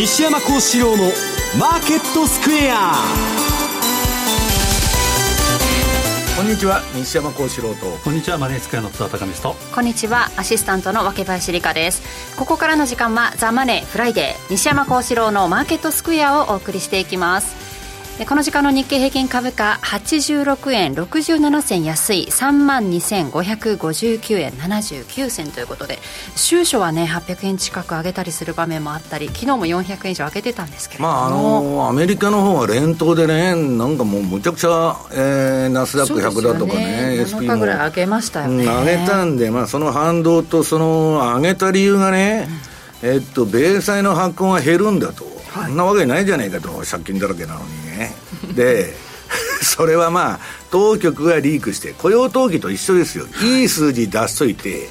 西山孝四郎のマーケットスクエア。こんにちは西山孝四郎と。こんにちはマネースクエアの津田隆光と。こんにちはアシスタントの若林理香です。ここからの時間はザ・マネーフライデー西山孝四郎のマーケットスクエアをお送りしていきますこの時間の日経平均株価86円67銭安い3万2559円79銭ということで週初はね800円近く上げたりする場面もあったり昨日も400円以上上げてたんですけどまああのアメリカの方は連投でねなんかもうむちゃくちゃ、えー、ナスダック100だとかねね SP も。ぐらい上げましたよね、上げたんで、まあ、その反動とその上げた理由がね、うん、えっと米債の発行が減るんだと、はい、そんなわけないじゃないかと借金だらけなのにね。で それはまあ当局がリークして雇用統計と一緒ですよ、はい、いい数字出しといて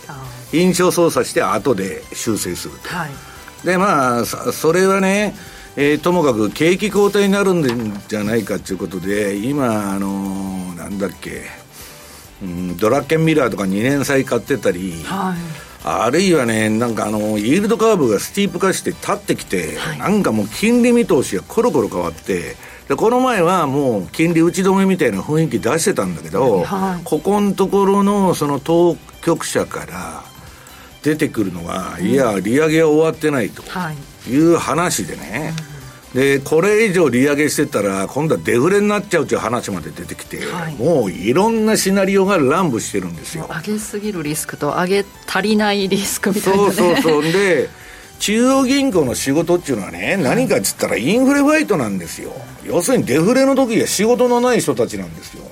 印象操作して後で修正すると、はい、でまあそれはねえー、ともかく景気後退になるんじゃないかということで今あのー、なんだっけ、うん、ドラッケンミラーとか2年債買ってたり、はい、あるいはねなんかあのイールドカーブがスティープ化して立ってきて、はい、なんかもう金利見通しがコロコロ変わってでこの前はもう金利打ち止めみたいな雰囲気出してたんだけど、はい、ここのところのその当局者から出てくるのが、うん、いや利上げは終わってないとい。う話でね、はい、でこれ以上利上げしてたら今度はデフレになっちゃうという話まで出てきて、はい、もういろんなシナリオが乱舞してるんですよ。上げすぎるリスクと上げ足りないリスクみたいな、ね、そうそうそう。で中央銀行の仕事っていうのはね、何かっつったらインフレファイトなんですよ。要するにデフレの時は仕事のない人たちなんですよ。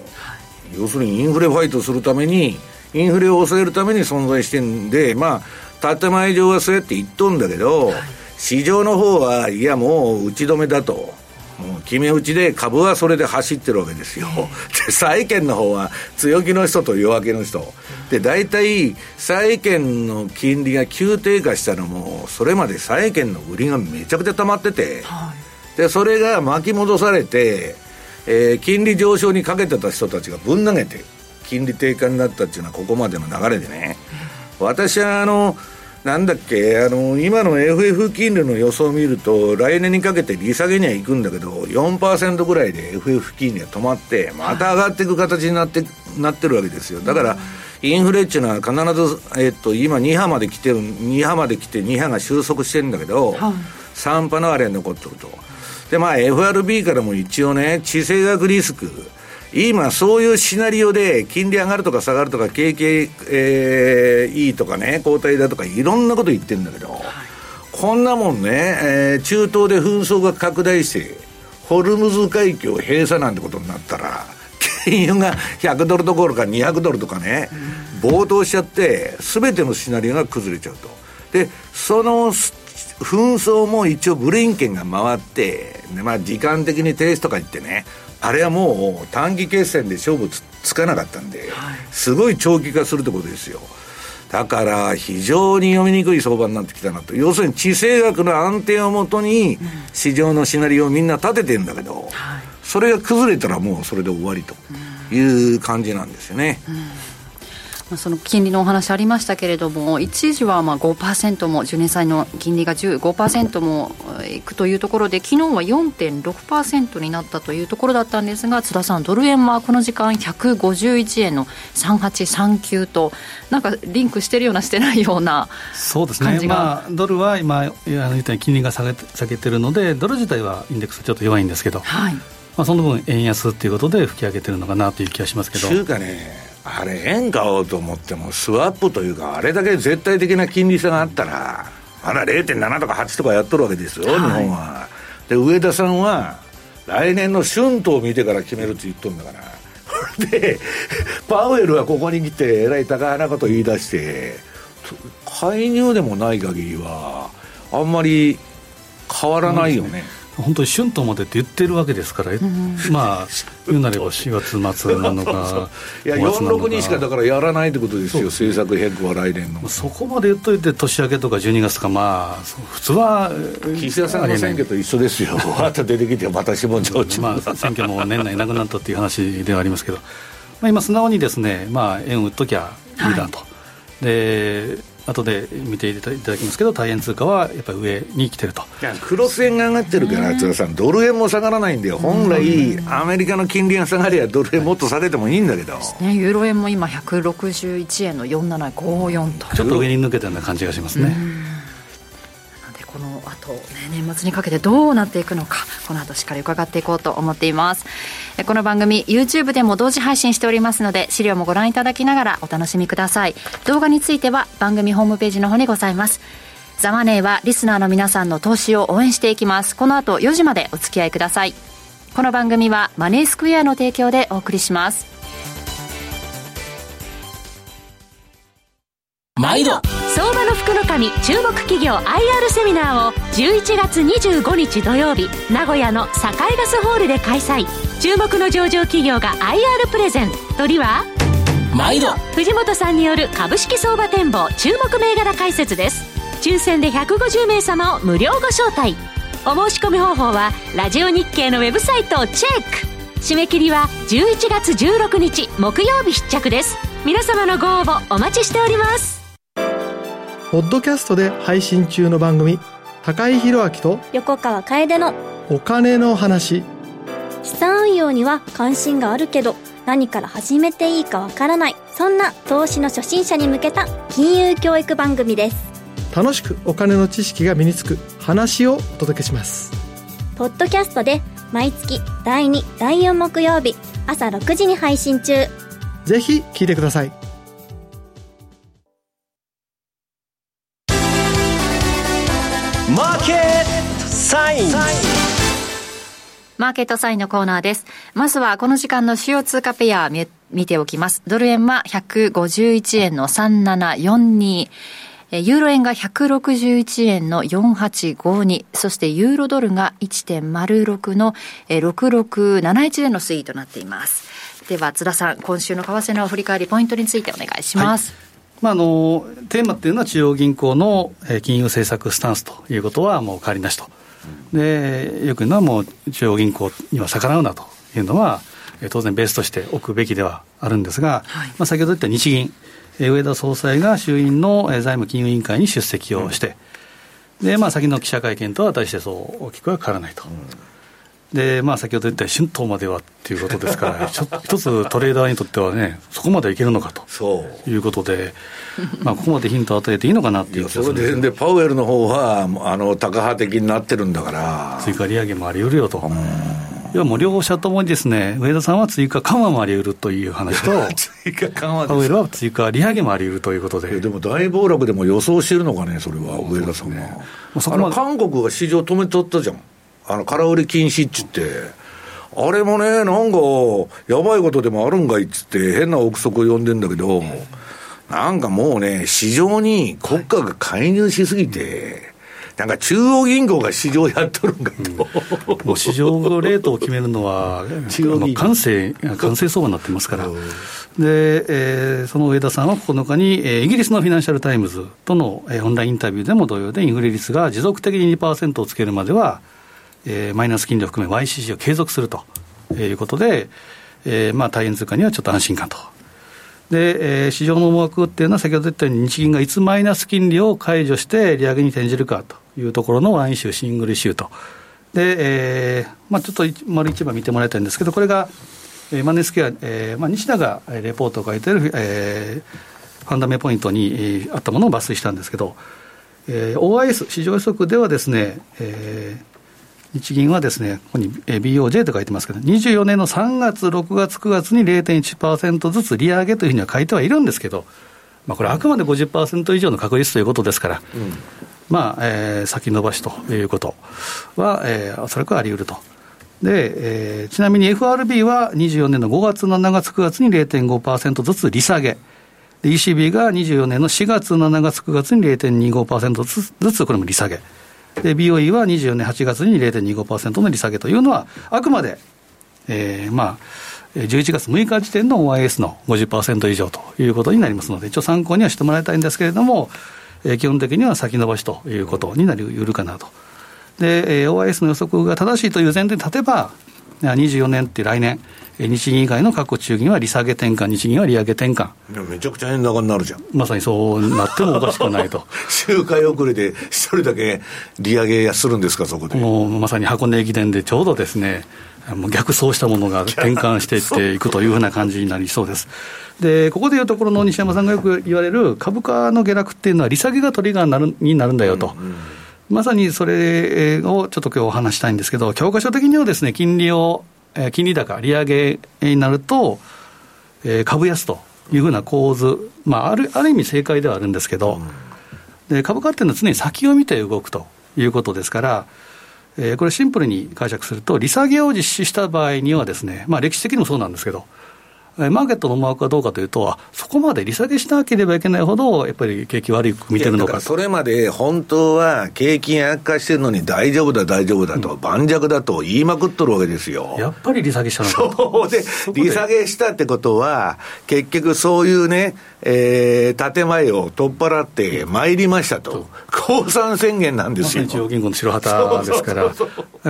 要するにインフレファイトするために、インフレを抑えるために存在してんで、まあ、建前上はそうやって言っとんだけど、市場の方は、いやもう打ち止めだと。もう決め打ちで株はそれで走ってるわけですよ。で、債券の方は強気の人と弱気の人。で、大体、債券の金利が急低下したのも、それまで債券の売りがめちゃくちゃ溜まってて、はい、で、それが巻き戻されて、えー、金利上昇にかけてた人たちがぶん投げて、金利低下になったっていうのはここまでの流れでね。私はあの、なんだっけ、あの、今の FF 金利の予想を見ると、来年にかけて利下げには行くんだけど、4%ぐらいで FF 金利が止まって、また上がっていく形になって、なってるわけですよ。だから、インフレっていうのは必ず、えっと、今2波まで来てる、2波まで来て2波が収束してるんだけど、はい、3波のあれに残ってると。で、まあ FRB からも一応ね、地政学リスク、今、そういうシナリオで金利上がるとか下がるとか、景気、えー、いいとかね、後退だとか、いろんなこと言ってるんだけど、はい、こんなもんね、えー、中東で紛争が拡大して、ホルムズ海峡閉鎖なんてことになったら、原油が100ドルどころか200ドルとかね、暴騰しちゃって、すべてのシナリオが崩れちゃうと。で、その紛争も一応ブリンケンが回って、まあ時間的に停止とか言ってね、あれはもう短期決戦で勝負つかなかったんで、すごい長期化するってことですよ。だから非常に読みにくい相場になってきたなと。要するに地政学の安定をもとに市場のシナリオをみんな立ててるんだけど、それが崩れたらもうそれで終わりという感じなんですよね。うんその金利のお話ありましたけれども、一時はまあ5%も、10年債の金利が15%もいくというところで、昨日は4.6%になったというところだったんですが、津田さん、ドル円はこの時間、151円の3839と、なんかリンクしてるような、してないようなそうですね、まあ、ドルは今、言ったように金利が下げ下げてるので、ドル自体はインデックスちょっと弱いんですけど。はいまあ、その分、円安ということで吹き上げてるのかなという気がしますけど。中華ねあれ、円買おうと思っても、スワップというか、あれだけ絶対的な金利差があったら、まだ0.7とか8とかやっとるわけですよ、はい、日本は。で、上田さんは、来年の春闘を見てから決めるって言っとるんだから。で、パウエルはここに来て、えらい高派なこと言い出して、介入でもない限りは、あんまり変わらないよね。本当に春闘までって言ってるわけですから、うん、まあ言うなれば4月末なのか いや46にしかだからやらないってことですよ政策変更は来年の。そこまで言っといて年明けとか12月とかまあ普通は岸田さんの選挙と一緒ですよ。また出てきてまたしぼんじゃうまあ選挙も年内なくなったっていう話ではありますけど、まあ、今素直にですね、まあ、円売っときゃいいだと、はい、で後で見ていただきますけど大円通貨はやっぱり上に来てると。クロス円が上がってるから津田さんドル円も下がらないんで本来アメリカの金利が下がりゃドル円もっと下げてもいいんだけど、ね、ユーロ円も今161円の4754と。ちょっと上に抜けたような感じがしますねこの後、ね、年末にかけてどうなっていくのかこの後しっかり伺っていこうと思っています。この番組 YouTube でも同時配信しておりますので資料もご覧いただきながらお楽しみください。動画については番組ホームページの方にございます。ザマネーはリスナーの皆さんの投資を応援していきます。この後4時までお付き合いください。この番組はマネースクエアの提供でお送りします。毎度。相場の福の神注目企業 IR セミナーを11月25日土曜日名古屋の栄ガスホールで開催。注目の上場企業が IR プレゼン。鳥は？毎度。藤本さんによる株式相場展望注目銘柄解説です。抽選で150名様を無料ご招待。お申し込み方法はラジオ日経のウェブサイトをチェック。締め切りは11月16日木曜日必着です。皆様のご応募お待ちしておりますポッドキャストで配信中の番組高井宏明と横川楓のお金の話。資産運用には関心があるけど何から始めていいかわからないそんな投資の初心者に向けた金融教育番組です。楽しくお金の知識が身につく話をお届けします。ポッドキャストで毎月第2第4木曜日朝6時に配信中。ぜひ聞いてくださいマーケットサインマーケットサインのコーナーです。まずはこの時間の主要通貨ペア見見ておきます。ドル円は151円の3742。ユーロ円が161円の4852。そしてユーロドルが1.06の6671円の推移となっています。では津田さん、今週の為替の振り返りポイントについてお願いします。はいまあ、あのテーマっていうのは中央銀行の金融政策スタンスということはもう変わりなしと、でよく言うのはもう中央銀行には逆らうなというのは、当然ベースとして置くべきではあるんですが、はい、まあ、先ほど言った日銀、上田総裁が衆院の財務金融委員会に出席をして、でまあ、先の記者会見とは大してそう大きくは変わらないと。でまあ、先ほど言った春闘まではっていうことですから、ちょ一つトレーダーにとってはね、そこまでいけるのかということで、まあ、ここまでヒントを与えていいのかなっていうそれでで、パウエルの方はあのタカ派的になってるんだから、追加利上げもあり得るよと。要はもう両者ともにですね、上田さんは追加緩和もあり得るという話と、追加緩和パウエルは追加利上げもあり得るということで。でも大暴落でも予想してるのかね、それは、上田さんは。ね、あの韓国が市場止めとったじゃん。あの、空売り禁止っちって、あれもね、なんか、やばいことでもあるんかいっつって、変な憶測を呼んでんだけど、なんかもうね、市場に国家が介入しすぎて、なんか中央銀行が市場やっとるんかと、うん、もう市場レートを決めるのは、中央官製、官製相場になってますから、でえー、その上田さんは9日に、えー、イギリスのフィナンシャル・タイムズとの、えー、オンラインインタビューでも同様で、インフレ率が持続的に2%をつけるまでは、えー、マイナス金利を含め YCC を継続するということで、えー、まあ、対円通貨にはちょっと安心感と。で、えー、市場の思惑っていうのは、先ほど言ったように、日銀がいつマイナス金利を解除して利上げに転じるかというところの one issue、single issue と。で、えーまあ、ちょっと丸一番見てもらいたいんですけど、これが、えー、マネースクエア、えーまあ、西田がレポートを書いてる、えー、ファンダメポイントに、えー、あったものを抜粋したんですけど、えー、OIS、市場予測ではですね、えー、日銀はですね、ここに BOJ と書いてますけど、24年の3月、6月、9月に0.1%ずつ利上げというふうには書いてはいるんですけど、まあ、これ、あくまで50%以上の確率ということですから、うん、まあ、えー、先延ばしということは、えー、おそらくあり得ると。で、えー、ちなみに FRB は24年の5月、7月、9月に0.5%ずつ利下げ。ECB が24年の4月、7月、9月に0.25%ずつ、これも利下げ。で、BOE は24年8月に0.25%の利下げというのは、あくまで、えー、まあ、11月6日時点の OIS の50%以上ということになりますので、一応参考にはしてもらいたいんですけれども、えー、基本的には先延ばしということになりうるかなと。で、えー、OIS の予測が正しいという前提に立てば、24年って来年、日銀以外の各中銀は利下げ転換、日銀は利上げ転換。めちゃくちゃ円高になるじゃん。まさにそうなってもおかしくないと。周回遅れで一人だけ利上げするんですか、そこで。もうまさに箱根駅伝でちょうどですね、もう逆走したものが転換していっていくというふうな感じになりそうです。で、ここでいうところの西山さんがよく言われる株価の下落っていうのは利下げがトリガーになるになるんだよと。うんうんまさにそれをちょっと今日お話したいんですけど、教科書的にはですね、金利を、えー、金利高、利上げになると、えー、株安というふうな構図、まあ、あるある意味正解ではあるんですけど、で株価っていうのは常に先を見て動くということですから、えー、これシンプルに解釈すると、利下げを実施した場合にはですね、まあ歴史的にもそうなんですけど、マーケットの思惑はどうかというと、そこまで利下げしなければいけないほど、やっぱり景気悪く見てるのか。それまで本当は景気悪化してるのに大丈夫だ、大丈夫だと、うん、盤石だと言いまくっとるわけですよ。やっぱり利下げしたのかそうで、利下げしたってことは、結局そういうね、えー、建前を取っ払ってまいりましたと、降参宣言なんですよ。中央銀行の白旗ですから、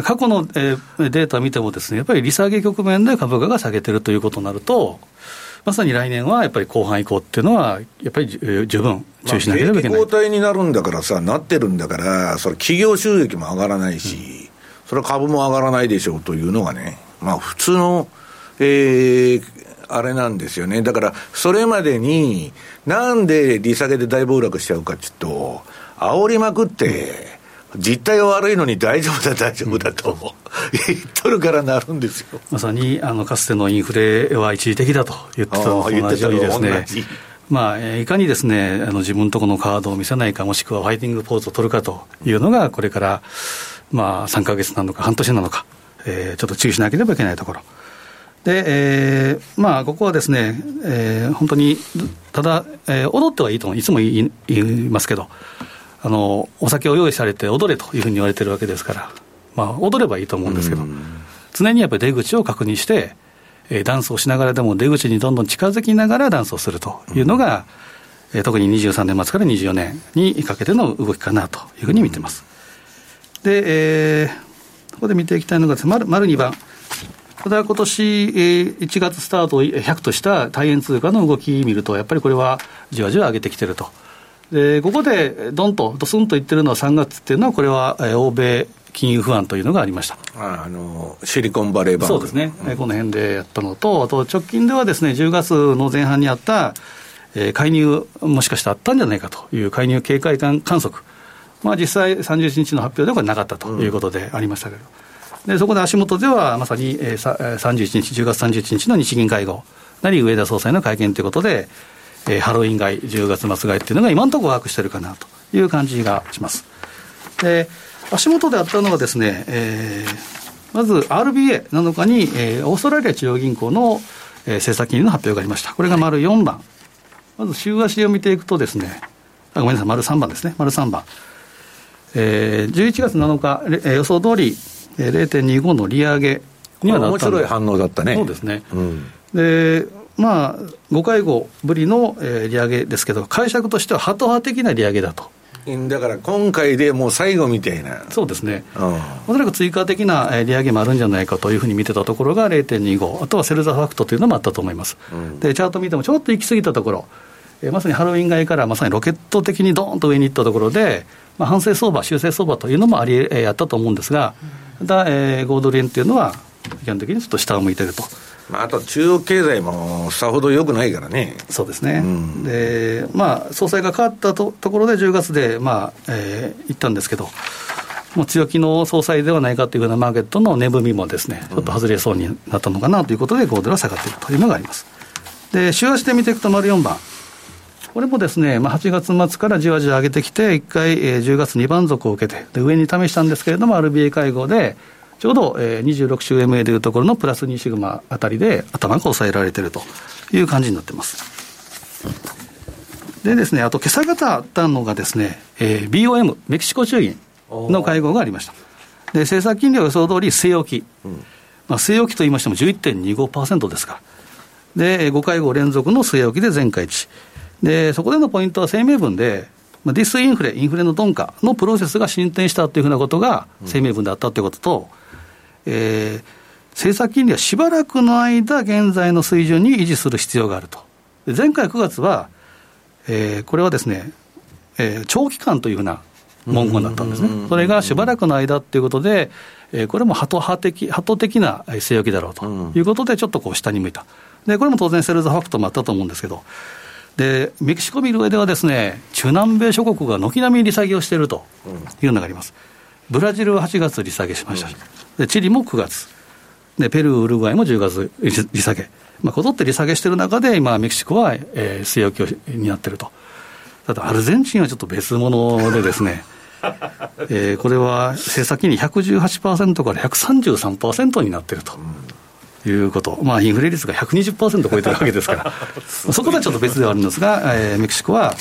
過去の、えー、データ見てもですね、やっぱり利下げ局面で株価が下げてるということになると、まさに来年はやっぱり後半以降っていうのは、やっぱり十分注意しなければいけない。交代になるんだからさ、なってるんだから、それ企業収益も上がらないし、うん、それは株も上がらないでしょうというのがね、まあ普通の、えー、あれなんですよね。だから、それまでに、なんで利下げで大暴落しちゃうかっていうと、煽りまくって、実態は悪いのに大丈夫だ、大丈夫だと、言っとるからなるんですよまさにあのかつてのインフレは一時的だと言ってたのと同じようにですね。まあ、いかにですね、あの自分のところのカードを見せないか、もしくはファイティングポーズを取るかというのが、これから、まあ、3か月なのか、半年なのか、えー、ちょっと注意しなければいけないところ。で、えー、まあ、ここはですね、えー、本当に、ただ、えー、踊ってはいいといつも言いますけど、あのお酒を用意されて踊れというふうに言われてるわけですから、まあ、踊ればいいと思うんですけど、常にやっぱり出口を確認して、えー、ダンスをしながらでも出口にどんどん近づきながらダンスをするというのが、えー、特に23年末から24年にかけての動きかなというふうに見てます。で、えー、ここで見ていきたいのが丸、丸2番。ただ今年、えー、1月スタートを100とした大円通貨の動き見ると、やっぱりこれはじわじわ上げてきてると。でここでどんと、どすんと言ってるのは3月っていうのは、これは、えー、欧米金融不安というのがありました。ああのシリコンバレーバンク。そうですね、うん、この辺でやったのと、あと直近ではですね10月の前半にあった、えー、介入、もしかしてあったんじゃないかという介入警戒観観測、まあ、実際31日の発表ではなかったということでありましたけど、うん、でそこで足元ではまさに、えー、31日、10月31日の日銀会合なり、上田総裁の会見ということで、えー、ハロウィン街、10月末買いっていうのが今のところ把握してるかなという感じがします。で、足元であったのはですね、えー、まず RBA7 日に、えー、オーストラリア中央銀行の、えー、政策金利の発表がありました。これが丸4番。まず週足を見ていくとですね、あごめんなさい、丸3番ですね、丸3番。えー、11月7日、えー、予想通り、えー、0.25の利上げにはなった面白い反応だったね。そうですね。うん、で、まあ、5回後ぶりの、えー、利上げですけど、解釈としてはハト派的な利上げだと。だから今回でもう最後みたいな。そうですね。うん、おそらく追加的な利上げもあるんじゃないかというふうに見てたところが0.25、あとはセルザファクトというのもあったと思います。うん、で、チャート見てもちょっと行き過ぎたところ、えー、まさにハロウィン街からまさにロケット的にどーンと上に行ったところで、まあ、反省相場、修正相場というのもあり、えー、やったと思うんですが、ただ、えー、ゴールドリエンっていうのは、基本的にちょっと下を向いてると。まあ、あと中央経済もさほど良くないからね。そうですね、うん、でまあ、総裁が変わったとところで、10月で、まあえー、行ったんですけど、もう強気の総裁ではないかというようなマーケットの値踏みもですね、ちょっと外れそうになったのかなということで、5ドルは下がっているというのがあります。で、週足で見ていくと、丸4番。これもですね、まあ、8月末からじわじわ上げてきて、1回、えー、10月2番底を受けて、で上に試したんですけれども、RBA 会合で、ちょうど、えー、26週 MA でいうところのプラス2シグマあたりで頭が抑えられているという感じになってます。でですね、あと今朝方あったのがですね、えー、BOM、メキシコ中銀の会合がありました。で、政策金利は予想通り据え置き。うん、まあ、据え置きと言いましても11.25%ですかで、5会合連続の据え置きで全会一で、そこでのポイントは声明文で、まあ、ディスインフレ、インフレの鈍化のプロセスが進展したというふうなことが声明文であったということと、えー、政策金利はしばらくの間、現在の水準に維持する必要があると。前回9月は、えー、これはですね、えー、長期間というふうな文言だったんですね。それがしばらくの間っていうことで、えー、これもハト派的、ハト的な据え置きだろうということで、ちょっとこう下に向いた。で、これも当然セルズファクトもあったと思うんですけど、で、メキシコ見る上ではですね、中南米諸国が軒並み利下げをしているというのがあります。ブラジルは8月利下げしました。で、チリも9月。で、ペルー、ウルグアイも10月利下げ。まあ、こぞって利下げしている中で、今、メキシコは、えー、据え置きになっていると。ただ、アルゼンチンはちょっと別物でですね、えー、これは政策金利118%から133%になっていると。いうこと、まあ、インフレ率が120%超えてるわけですから、そこはちょっと別ではあるんですが、えー、メキシコは、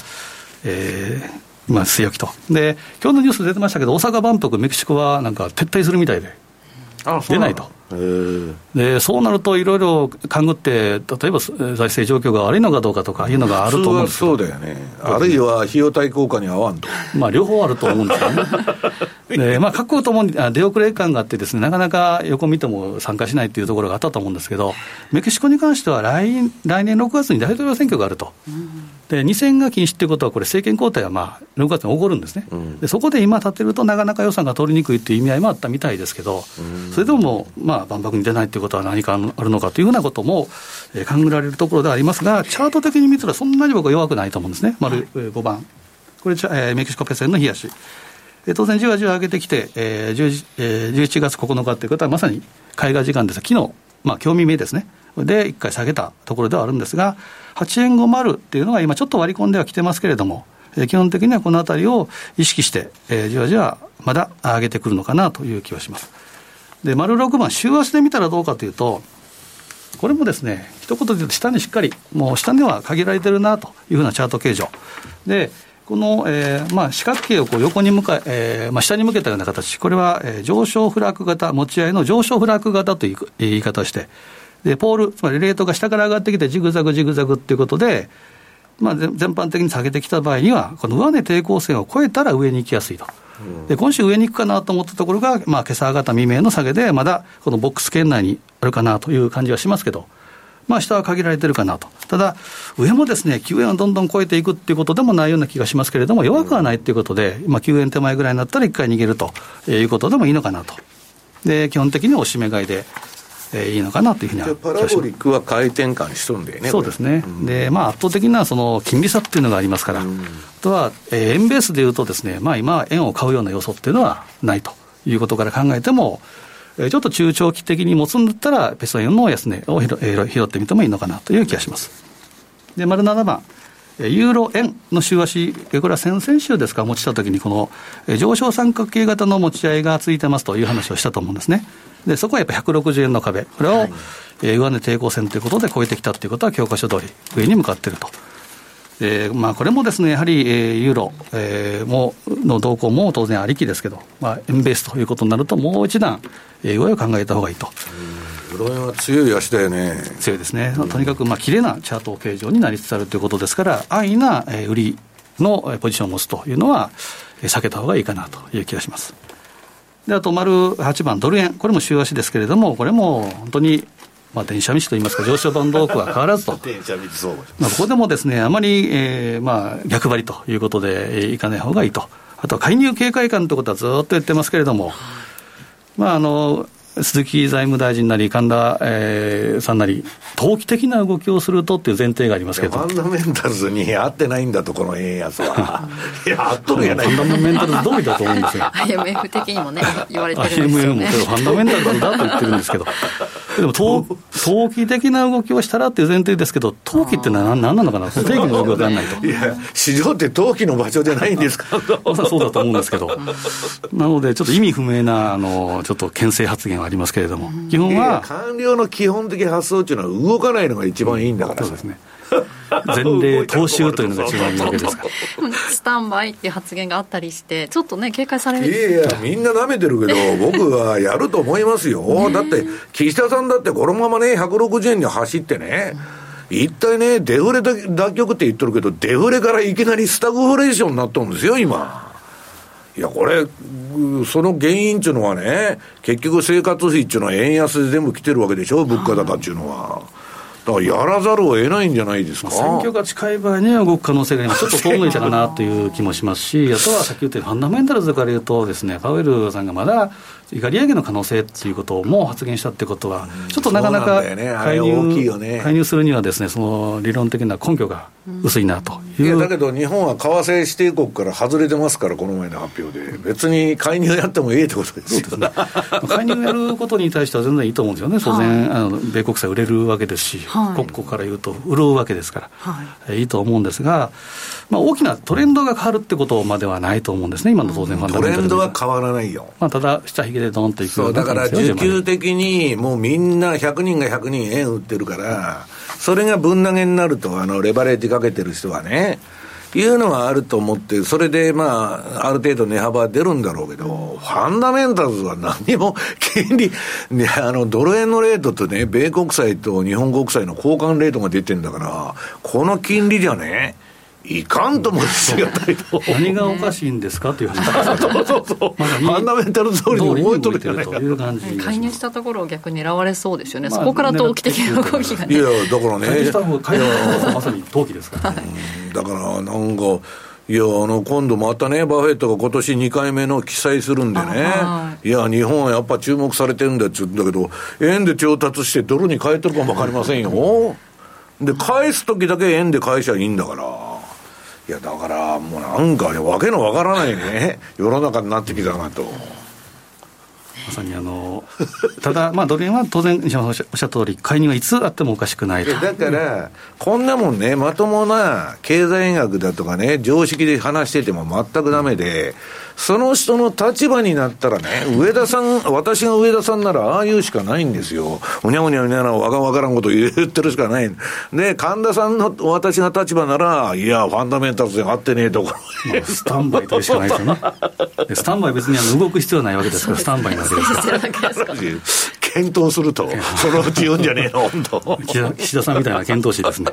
えー、まあ、据え置きと。で、今日のニュース出てましたけど、大阪万博、メキシコはなんか撤退するみたいで、出ないと。でそうなると、いろいろ勘ぐって、例えば財政状況が悪いのかどうかとかいうのがあると思うんですそうだよね、あるいは費用対効果に合わんと。まあ、両方あると思うんですよね。でまあ、各国ともに出遅れ感があってです、ね、なかなか横見ても参加しないというところがあったと思うんですけど、メキシコに関しては来来年6月に大統領選挙があると。で2選が禁止ということは、これ、政権交代はまあ6月に起こるんですね、でそこで今立てると、なかなか予算が取りにくいという意味合いもあったみたいですけど、それでも、まあ、万博に出ないということは何かあるのかというふうなことも、えー、考えられるところではありますが、チャート的に見たら、そんなに僕は弱くないと思うんですね、丸5番、これ、えー、メキシコペセンの冷やし。当然、じわじわ上げてきて、えーえー、11月9日ということは、まさに海外時間です、昨日まあ今日未明ですね、で1回下げたところではあるんですが、8円50っていうのが今、ちょっと割り込んではきてますけれども、基本的にはこのあたりを意識して、えー、じわじわまだ上げてくるのかなという気はします。で、丸6番、週足で見たらどうかというと、これもですね、一言で言うと、下にしっかり、もう下には限られてるなというふうなチャート形状。で、この、えーまあ、四角形をこう横に向か、えーまあ、下に向けたような形、これは、えー、上昇フラッグ型、持ち合いの上昇フラッグ型という言い方をして、でポール、つまりレートが下から上がってきて、ジグザグジグザグっていうことで、まあ、全般的に下げてきた場合には、この上値抵抗線を超えたら上に行きやすいと。で今週上に行くかなと思ったところが、まあ今朝方未明の下げで、まだこのボックス圏内にあるかなという感じはしますけど、まあ、下は限られてるかなと。ただ、上もですね、9円をどんどん超えていくっていうことでもないような気がしますけれども、弱くはないっていうことで、今9円手前ぐらいになったら1回逃げるということでもいいのかなと。で、基本的にはおしめ買いで、えー、いいのかなというふうにはパラボリックは回転換しとんだよね、そうですね、うん、でまあ、圧倒的なその金利差っていうのがありますから、うん、あとは、えー、円ベースでいうとですね、まあ、今、円を買うような要素っていうのはないということから考えても、ちょっと中長期的に持つんだったら、ペソ円の安値を拾ってみてもいいのかなという気がします。で、丸7番。ユーロ円の週足、これは先々週ですか、持ちたときに、この上昇三角形型の持ち合いがついてますという話をしたと思うんですね。で、そこはやっぱ160円の壁、これを、はい、上値抵抗線ということで超えてきたということは、教科書通り上に向かっていると。えーまあ、これもですね、やはり、えー、ユーロ、えー、もの動向も当然ありきですけど、まあ、円ベースということになると、もう一段、えー、上を考えたほうがいいと。ユーロ円は強い足だよね。強いですね。とにかく、まあ、綺麗なチャート形状になりつつあるということですから、安易な、えー、売りのポジションを持つというのは、えー、避けたほうがいいかなという気がします。で、あと、丸8番、ドル円。これも週足ですけれども、これも本当にまあ、電車道といいますか、上昇番動区は変わらずと、電車道まあ、ここでもですね、あまり、えーまあ、逆張りということで、えー、いかない方がいいと、あとは介入警戒感ということはずっと言ってますけれども、まあ、あの鈴木財務大臣なり、神田、えー、さんなり、投機的な動きをするとっていう前提がありますけど、ファンダメンタルズに合ってないんだと、この円安は。いや、合っとるやないファンダメンタルズ通りだと思うんですよ。IMF 的にもね、言われてるんですよ、ね。IMF もファンダメンタルズだと言ってるんですけど、でも投、投機的な動きをしたらっていう前提ですけど、投機ってのは何なのかな、定義の動きをやらないと。いや、市場って投機の場所じゃないんですか？ま さそうだと思うんですけど、なので、ちょっと意味不明な、あのちょっと牽制発言はありますけれども。基本は官僚の基本的発想っていうのは動かないのが一番いいんだから。そうですね。前例踏襲というのが一番いいわけですから スタンバイっていう発言があったりしてちょっとね警戒される。いやいやみんななめてるけど 僕はやると思いますよ。だって岸田さんだってこのままね160円に走ってね、一体ね、デフレ脱却って言ってるけど、デフレからいきなりスタグフレーションになったんですよ、今。いや、これ、その原因っていうのはね、結局生活費っていうのは円安で全部来てるわけでしょ、物価高っていうのは。だからやらざるを得ないんじゃないですか？選挙が近い場合には動く可能性が今、ちょっと遠のいたかなという気もしますし、あとはさっき言ったように、ファンダメンタルズから言うとですね、パウエルさんがまだ利上げの可能性っていうことも発言したってことは、ちょっとなかなか介入,、ね、介入するにはですね、その理論的な根拠が薄いなという、いやだけど日本は為替指定国から外れてますから、この前の発表で、別に介入やってもいいってことですよ。ね。介入やることに対しては全然いいと思うんですよね、当然、あの米国債売れるわけですし、はい、国庫から言うと潤うわけですから、はい、いいと思うんですが、まあ、大きなトレンドが変わるってことまではないと思うんですね、今の当然ファンダメンタルトレンドは変わらないよ。まあ、ただ、下髭でドンといくそうだから需給的に、もうみんな100人が100人円売ってるから、それがぶん投げになると、あのレバレッジかけてる人はね、いうのはあると思って、それでまあ、ある程度値幅は出るんだろうけど、ファンダメンタルズは何も、金利、ね、あの、ドル円のレートとね、米国債と日本国債の交換レートが出てんだから、この金利じゃね、いかんともしがたいと。何がおかしいんですか？という話そうそうそう。ファンダメンタル通りに覚えとるじゃないか。介入したところを逆に狙われそうですよね。そこから投機的な動きがね。いや、だからね。介入まさに投機ですからね。だから、なんか、いや、あの、今度またね、バフェットが今年2回目の記載するんでね、いや、日本はやっぱ注目されてるんだって言うんだけど、円で調達してドルに変えてるかもわかりませんよ。で、返す時だけ円で返しゃいいんだから。いや、だから、もうなんかね、わけのわからないね、世の中になってきたなと。まさにあの、ただ、まあ、ドル円は当然、西山さんおっしゃった通り、介入はいつあってもおかしくないだから、こんなもんね、まともな経済学だとかね、常識で話してても全くダメで、その人の立場になったらね、上田さん、私が上田さんならああ言うしかないんですよ。うにゃうにゃうにゃなわがわからんこと言ってるしかない。で、神田さんの私が立場なら、いや、ファンダメンタルズに合ってねえところ、まあ、スタンバイとしかないですよね。スタンバイ別にあの動く必要ないわけですから、スタンバイなわけですから。検討すると、そのうち言うんじゃねえの、本当。岸田さんみたいな検討士ですね。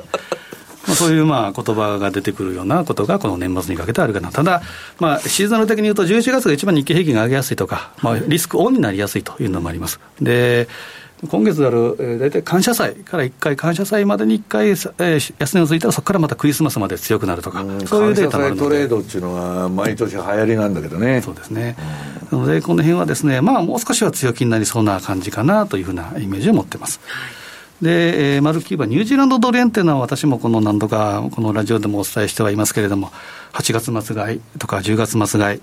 まあ、そういうまあ言葉が出てくるようなことが、この年末にかけてあるかな、ただ、まあ、シーズン的に言うと、11月が一番日経平均が上げやすいとか、まあ、リスクオンになりやすいというのもあります。で今月ある、えー、大体感謝祭から1回、感謝祭までに1回、えー、安値をついたら、そこからまたクリスマスまで強くなるとか、うそういうデータもあるのでトレードっていうのは、毎年流行りなんだけどね。そうですね。なので、この辺はですね、まあ、もう少しは強気になりそうな感じかなというふうなイメージを持ってます。はいで、えー、マルキーバ、ニュージーランドドル円っていうのは、私もこの何度か、このラジオでもお伝えしてはいますけれども、8月末買いとか10月末買い、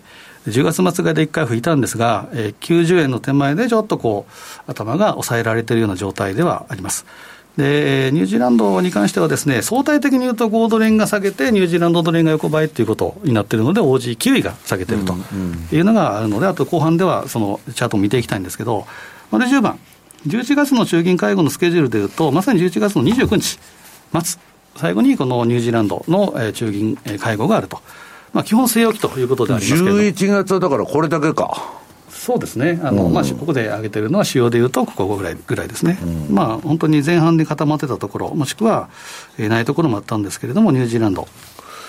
10月末買いで1回吹いたんですが、えー、90円の手前でちょっとこう、頭が抑えられているような状態ではあります。で、ニュージーランドに関してはですね、相対的に言うと5ドル円が下げて、ニュージーランドドル円が横ばいということになっているので、OG9 位が下げているというのがあるので、あと後半ではそのチャートを見ていきたいんですけど、まあ、10番、11月の中銀会合のスケジュールでいうと、まさに11月の29日末、最後にこのニュージーランドの中銀会合があると。まあ、基本据え置きということでありますけど11月はだからこれだけか。そうですね、あの、うん、まあ、ここで挙げてるのは、主要でいうと、ここぐらいぐらいですね、うん、まあ、本当に前半で固まってたところ、もしくは、えー、ないところもあったんですけれども、ニュージーランド、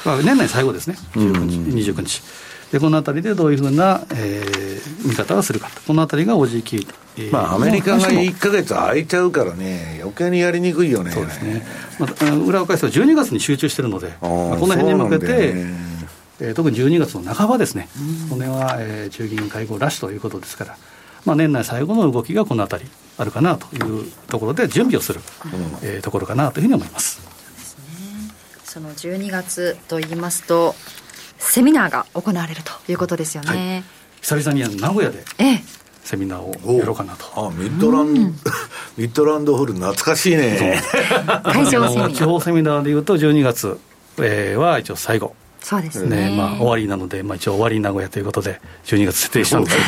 まあ、年内最後ですね、19日、うん、29日。でこのあたりでどういうふうな、えー、見方をするかこのあたりが OG9、えー、まあアメリカが1か月空いちゃうからね余計にやりにくいよね。そうですね、まあ、裏を返すと12月に集中してるので、まあ、この辺に向けて、えー、特に12月の半ばですね、この辺は、えー、中銀会合ラッシュということですから、まあ、年内最後の動きがこのあたりあるかなというところで準備をする、うん、えー、ところかなというふうに思います。その12月と言いますとセミナーが行われるということですよね、はい、久々に名古屋で、ええ、セミナーをやろうかなと。あミッドラン、うん、ミッドランドホール懐かしいね。会場セミナー。地方セミナーでいうと12月、えー、は一応最後。そうですね、ね、まあ、終わりなので、まあ、一応終わり名古屋ということで12月設定したんですけ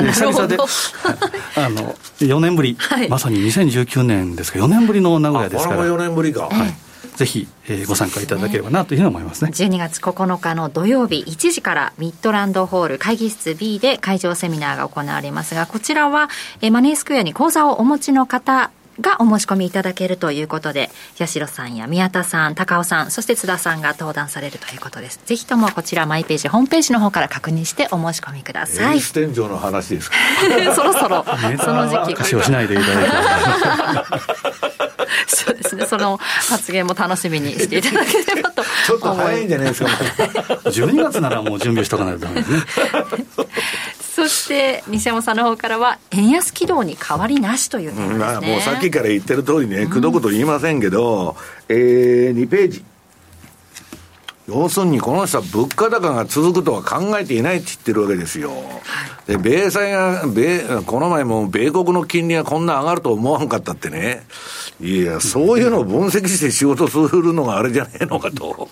ど。久々で あの4年ぶり、はい、まさに2019年ですか4年ぶりの名古屋ですから。これも4年ぶりか、はいぜひ、えー、ご参加いただければなというふうに思いますね。12月9日の土曜日1時からミッドランドホール会議室 B で会場セミナーが行われますが、こちらは、えー、マネースクエアに講座をお持ちの方がお申し込みいただけるということで、八代さんや宮田さん、高尾さん、そして津田さんが登壇されるということです。ぜひともこちらマイページ、ホームページの方から確認してお申し込みください。エース天井の話ですか？そろそろ、その時期。歌詞をしないでいただいて。そうですね、その発言も楽しみにしていただければとちょっと早いんじゃないですか、12月ならもう準備しとかないとダメですね。そして西山さんの方からは円安軌道に変わりなしというテーマですね、まあ、もうさっきから言ってる通りね、くどくど言いませんけど、えー、2ページ。要するにこの人は物価高が続くとは考えていないって言ってるわけですよ。で、米債が、米、この前も米国の金利がこんな上がると思わんかったってね。いや、そういうのを分析して仕事するのがあれじゃねえのかと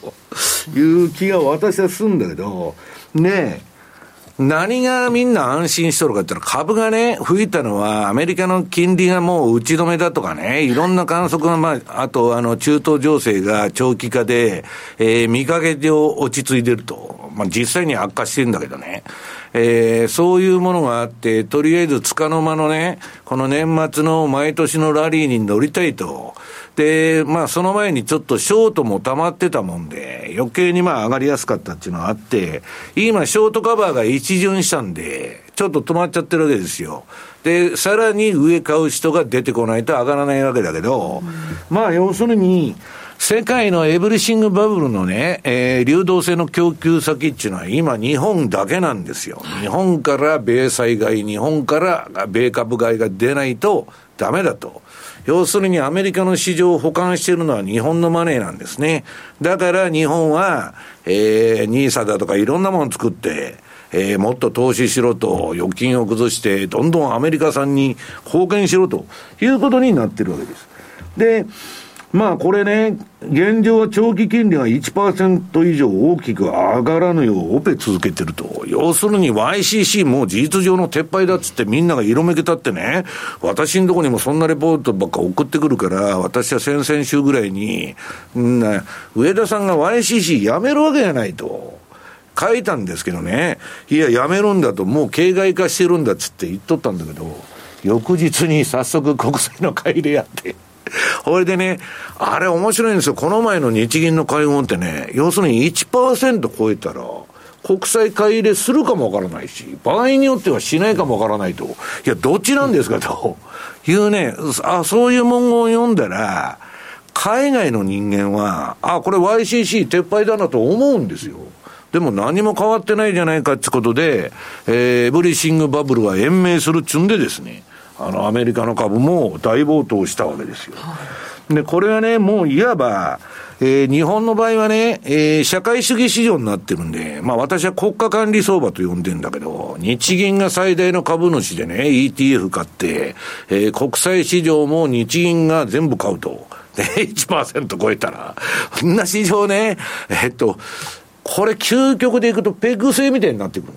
いう気が私はするんだけど、ねえ。何がみんな安心しとるかって言ったら、株がね、吹いたのは、アメリカの金利がもう打ち止めだとかね、いろんな観測が、まあ、あと、あの、中東情勢が長期化で、えー、見かけ上落ち着いてると。まあ、実際に悪化してるんだけどね。えー、そういうものがあって、とりあえず束の間のね、この年末の毎年のラリーに乗りたいと。で、まあその前にちょっとショートも溜まってたもんで、余計にまあ上がりやすかったっていうのがあって、今ショートカバーが一巡したんで、ちょっと止まっちゃってるわけですよ。で、さらに上買う人が出てこないと上がらないわけだけど、まあ要するに、世界のエブリシングバブルのね、えー、流動性の供給先っていうのは今日本だけなんですよ。日本から米債買い、日本から米株買いが出ないとダメだと。要するにアメリカの市場を保管しているのは日本のマネーなんですね。だから日本は、えー、ニーサだとかいろんなものを作って、えー、もっと投資しろと、預金を崩して、どんどんアメリカ産に貢献しろということになってるわけです。で、まあこれね、現状は長期金利が1%以上大きく上がらぬようオペ続けてると。要するに YCC もう事実上の撤廃だっつってみんなが色めけたってね、私のとこにもそんなレポートばっか送ってくるから、私は先々週ぐらいに、んな上田さんが YCC やめるわけじゃないと。書いたんですけどね、いや、やめるんだと、もう形骸化してるんだっつって言っとったんだけど、翌日に早速国債の買い入れやって。これでね、あれ面白いんですよ。この前の日銀の会合ってね、要するに1%超えたら、国債買い入れするかもわからないし、場合によってはしないかもわからないと。いや、どっちなんですかと いうね、あ、そういう文言を読んだら、海外の人間は、あ、これ YCC 撤廃だなと思うんですよ。でも何も変わってないじゃないかってことで、えー、エブリシングバブルは延命するっちゅんでですね、あの、アメリカの株も大暴騰したわけですよ。で、これはね、もういわば、えー、日本の場合はね、えー、社会主義市場になってるんで、まあ私は国家管理相場と呼んでんだけど、日銀が最大の株主でね、ETF 買って、えー、国際市場も日銀が全部買うと。で、1%超えたら、こんな市場ね、えっと、これ究極でいくとペグ制みたいになってくる。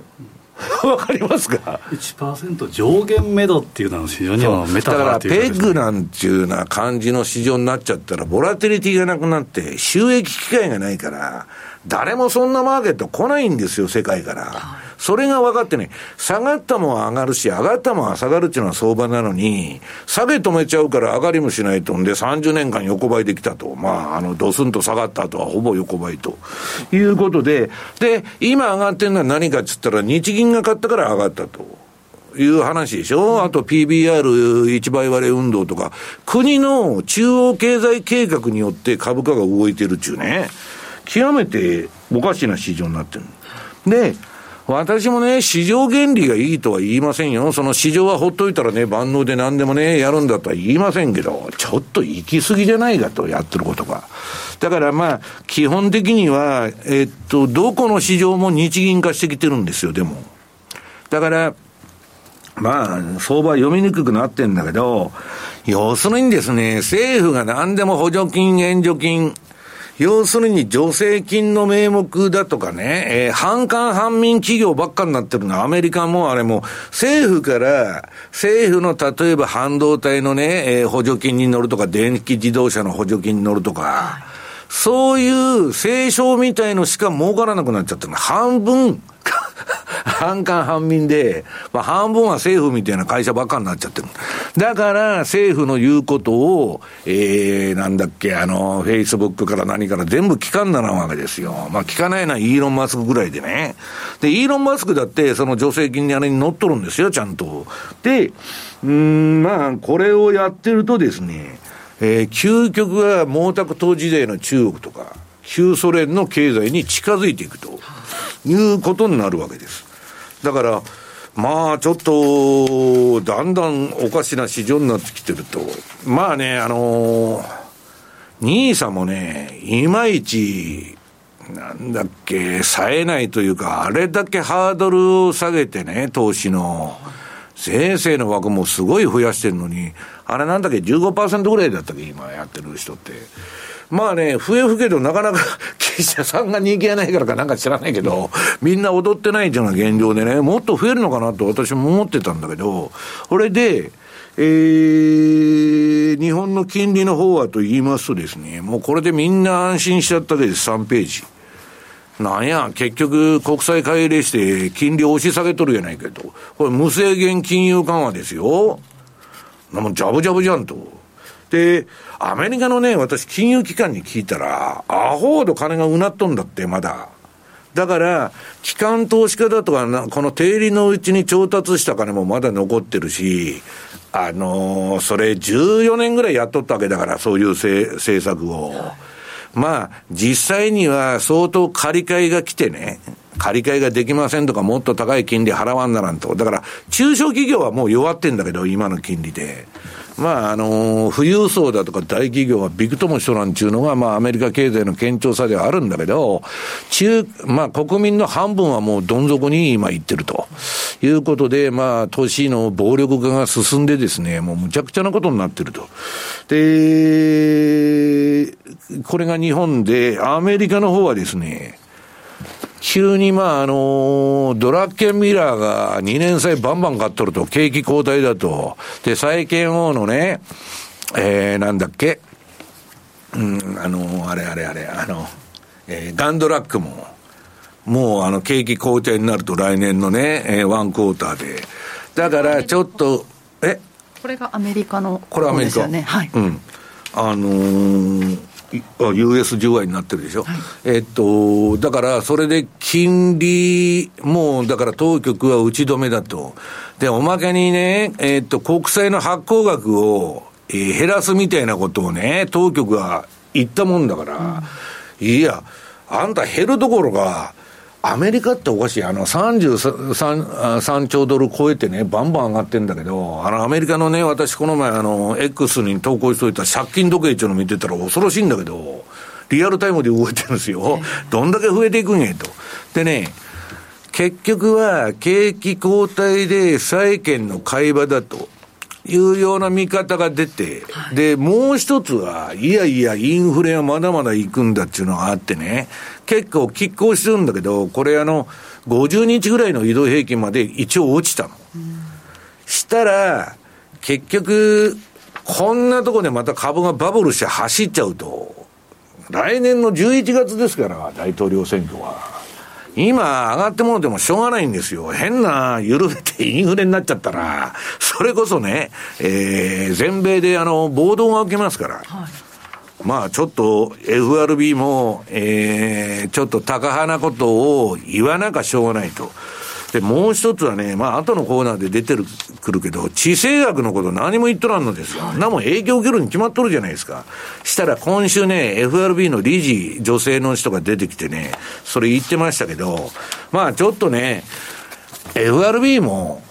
わかりますか ?1% 上限目処っていうのは非常にはメタだからペグなんていうような感じの市場になっちゃったら、ボラティリティがなくなって、収益機会がないから、誰もそんなマーケット来ないんですよ、世界から。それが分かってね、下がったもん上がるし、上がったもん下がるっていうのは相場なのに、下げ止めちゃうから上がりもしないとんで、30年間横ばいできたと。まあ、あの、ドスンと下がった後はほぼ横ばいと。いうことで、で、今上がってるのは何かっつったら、日銀が買ったから上がったと。いう話でしょあと PBR1 倍割れ運動とか、国の中央経済計画によって株価が動いてるっちゅうね。極めておかしな市場になってる。で、私もね、市場原理がいいとは言いませんよ。その市場はほっといたらね、万能で何でもね、やるんだとは言いませんけど、ちょっと行き過ぎじゃないかと、やってることが。だからまあ、基本的には、えっと、どこの市場も日銀化してきてるんですよ、でも。だから、まあ、相場読みにくくなってんだけど、要するにですね、政府が何でも補助金、援助金、要するに助成金の名目だとかね、えー、反韓反民企業ばっかになってるの。はアメリカもあれも、政府から、政府の例えば半導体のね、えー、補助金に乗るとか、電気自動車の補助金に乗るとか、そういう清少みたいのしか儲からなくなっちゃってる半分、半官半民で、まあ、半分は政府みたいな会社ばっかになっちゃってる。だから、政府の言うことを、えー、なんだっけ、あの、フェイスブックから何から全部聞かんならんわけですよ。まあ、聞かないのはイーロン・マスクぐらいでね。で、イーロン・マスクだって、その助成金にあれに乗っとるんですよ、ちゃんと。で、うん、まあ、これをやってるとですね、えー、究極は毛沢東時代の中国とか、旧ソ連の経済に近づいていくということになるわけです。だから、まあちょっと、だんだんおかしな市場になってきてると。まあね、あのー、ニーサもね、いまいち、なんだっけ、冴えないというか、あれだけハードルを下げてね、投資の。先生の枠もすごい増やしてるのに、あれなんだっけ、15%ぐらいだったっけ、今やってる人って。まあね、笛吹けどなかなか 記者さんが人気がないからかなんか知らないけど、みんな踊ってないっていうのが現状でね、もっと増えるのかなと私も思ってたんだけど、これで、えー、日本の金利の方はと言いますとですね、もうこれでみんな安心しちゃったです、3ページ。なんや、結局国際会例して金利押し下げとるやないけど、これ無制限金融緩和ですよ。もんジャブジャブじゃんと。で、アメリカのね、私、金融機関に聞いたら、アホほど金がうなっとんだって、まだ。だから、機関投資家だとかこの定理のうちに調達した金もまだ残ってるし、あのー、それ14年ぐらいやっとったわけだから、そういう政策を。まあ、実際には相当借り換えが来てね、借り換えができませんとか、もっと高い金利払わんならんと。だから、中小企業はもう弱ってんだけど、今の金利で。まあ、あの、富裕層だとか大企業はびくともしとらんちゅうのが、まあ、アメリカ経済の堅調さではあるんだけど、中、まあ、国民の半分はもうどん底に今行ってると。いうことで、まあ、都市の暴力化が進んでですね、もうむちゃくちゃなことになってると。で、これが日本で、アメリカの方はですね、急にまああのドラッケンミラーが2年債バンバン買っとると、景気後退だと。で、債券王のね、えー、なんだっけ、うん、あのあれあれあれ、あの、えー、ガンドラックも、もうあの景気後退になると来年のね、えー、ワンクォーターで。だからちょっと、え？これがアメリカの、これアメリカ。ね、はい。うん。あのー、US10 になってるでしょ、はい、えっと、だからそれで金利、もうだから当局は打ち止めだと。で、おまけにね、えっと、国債の発行額を、えー、減らすみたいなことをね、当局が言ったもんだから、うん、いや、あんた減るどころか、アメリカっておかしい。あの、33兆ドル超えてね、バンバン上がってんだけど、あの、アメリカのね、私この前、あの、X に投稿しといた借金時計っていうの見てたら恐ろしいんだけど、リアルタイムで動いてるんですよ。どんだけ増えていくんやと。でね、結局は景気後退で債券の買い場だと。いうような見方が出て、はい、で、もう一つは、いやいや、インフレはまだまだ行くんだっていうのがあってね、結構拮抗してるんだけど、これあの、50日ぐらいの移動平均まで一応落ちたの。うん、したら、結局、こんなとこでまた株がバブルして走っちゃうと、来年の11月ですから、大統領選挙は。今上がってものでもしょうがないんですよ。変な緩めてインフレになっちゃったら、それこそね、えー、全米であの、暴動が起きますから。はいまあちょっと FRB も、えー、ちょっと高派なことを言わなきゃしょうがないと。で、もう一つはね、まあ、後のコーナーで出てる、くるけど、地政学のこと何も言っとらんのですよ。なも影響を受けるに決まっとるじゃないですか。したら今週ね、FRB の理事、女性の人が出てきてね、それ言ってましたけど、まあ、ちょっとね、FRB も、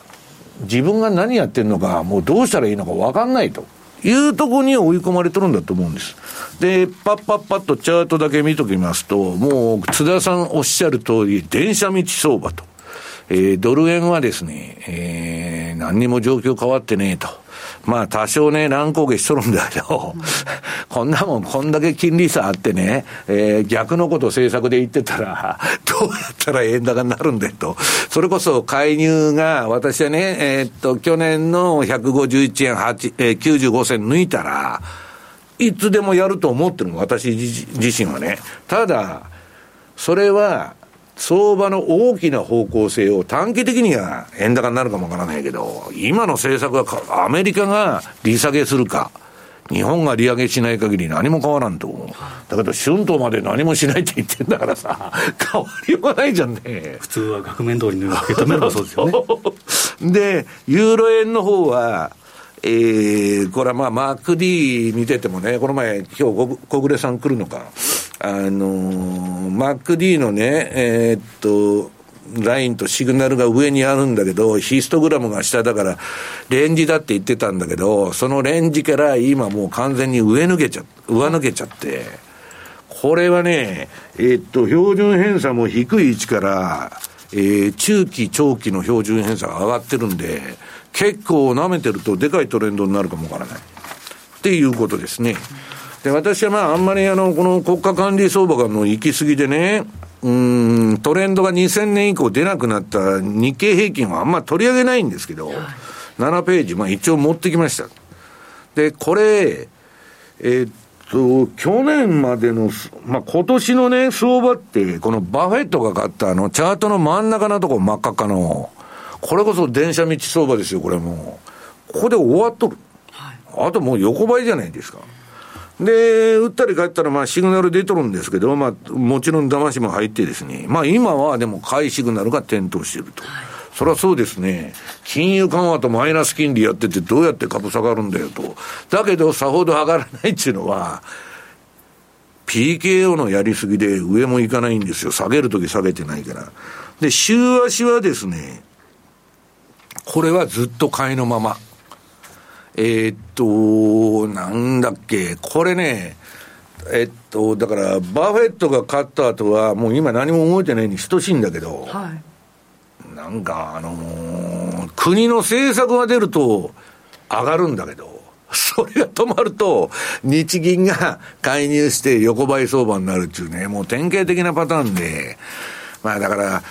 自分が何やってるのか、もうどうしたらいいのか分かんないと。いうところに追い込まれてるんだと思うんです。で、パッパッパッとチャートだけ見ときますと、もう津田さんおっしゃる通り、電車道相場と。えー、ドル円はですね、えー、何にも状況変わってねえと。まあ多少ね、乱高下しとるんだけど、こんなもんこんだけ金利差あってね、えー、逆のこと政策で言ってたら、どうやったら円高になるんだよと。それこそ介入が、私はね、え、っと、去年の151円8、えー、95銭抜いたら、いつでもやると思ってるの、私自身はね。ただ、それは、相場の大きな方向性を短期的には円高になるかもわからないけど、今の政策はアメリカが利下げするか、日本が利上げしない限り何も変わらんと。だけど、春闘まで何もしないって言ってんだからさ、変わりようがないじゃんね。普通は額面通りに受け止めればそうですよね。で、ユーロ円の方は、えー、これはまあ、マーク D 見ててもね、この前、今日小暮さん来るのか。あのー、マーク D のね、えー、っと、ラインとシグナルが上にあるんだけど、ヒストグラムが下だから、レンジだって言ってたんだけど、そのレンジから今もう完全に上抜けちゃ、上抜けちゃって、これはね、え、っと、標準偏差も低い位置から、えー、中期、長期の標準偏差が上がってるんで、結構舐めてるとでかいトレンドになるかもわからない。っていうことですね。で、私はまあ、あんまりあの、この国家管理相場がの行き過ぎでね、うん、トレンドが2000年以降出なくなった日経平均はあんま取り上げないんですけど、はい、7ページ、まあ一応持ってきました。で、これ、えー、っと、去年までの、まあ今年のね、相場って、このバフェットが買ったあの、チャートの真ん中のとこ真っ赤っかの、これこそ電車道相場ですよ、これもう。ここで終わっとる。はい、あともう横ばいじゃないですか。で、打ったり帰ったら、まあ、シグナル出とるんですけど、まあ、もちろん騙しも入ってですね、まあ、今はでも買いシグナルが点灯していると。そりゃそうですね。金融緩和とマイナス金利やっててどうやって株下がるんだよと。だけど、さほど上がらないっていうのは、PKO のやりすぎで上もいかないんですよ。下げるとき下げてないから。で、週足はですね、これはずっと買いのまま。えー、っと、なんだっけ、これね、えっと、だから、バフェットが勝った後は、もう今何も動いてないに等しいんだけど、はい、なんか、あのー、国の政策が出ると上がるんだけど、それが止まると、日銀が介入して横ばい相場になるっていうね、もう典型的なパターンで、まあだから、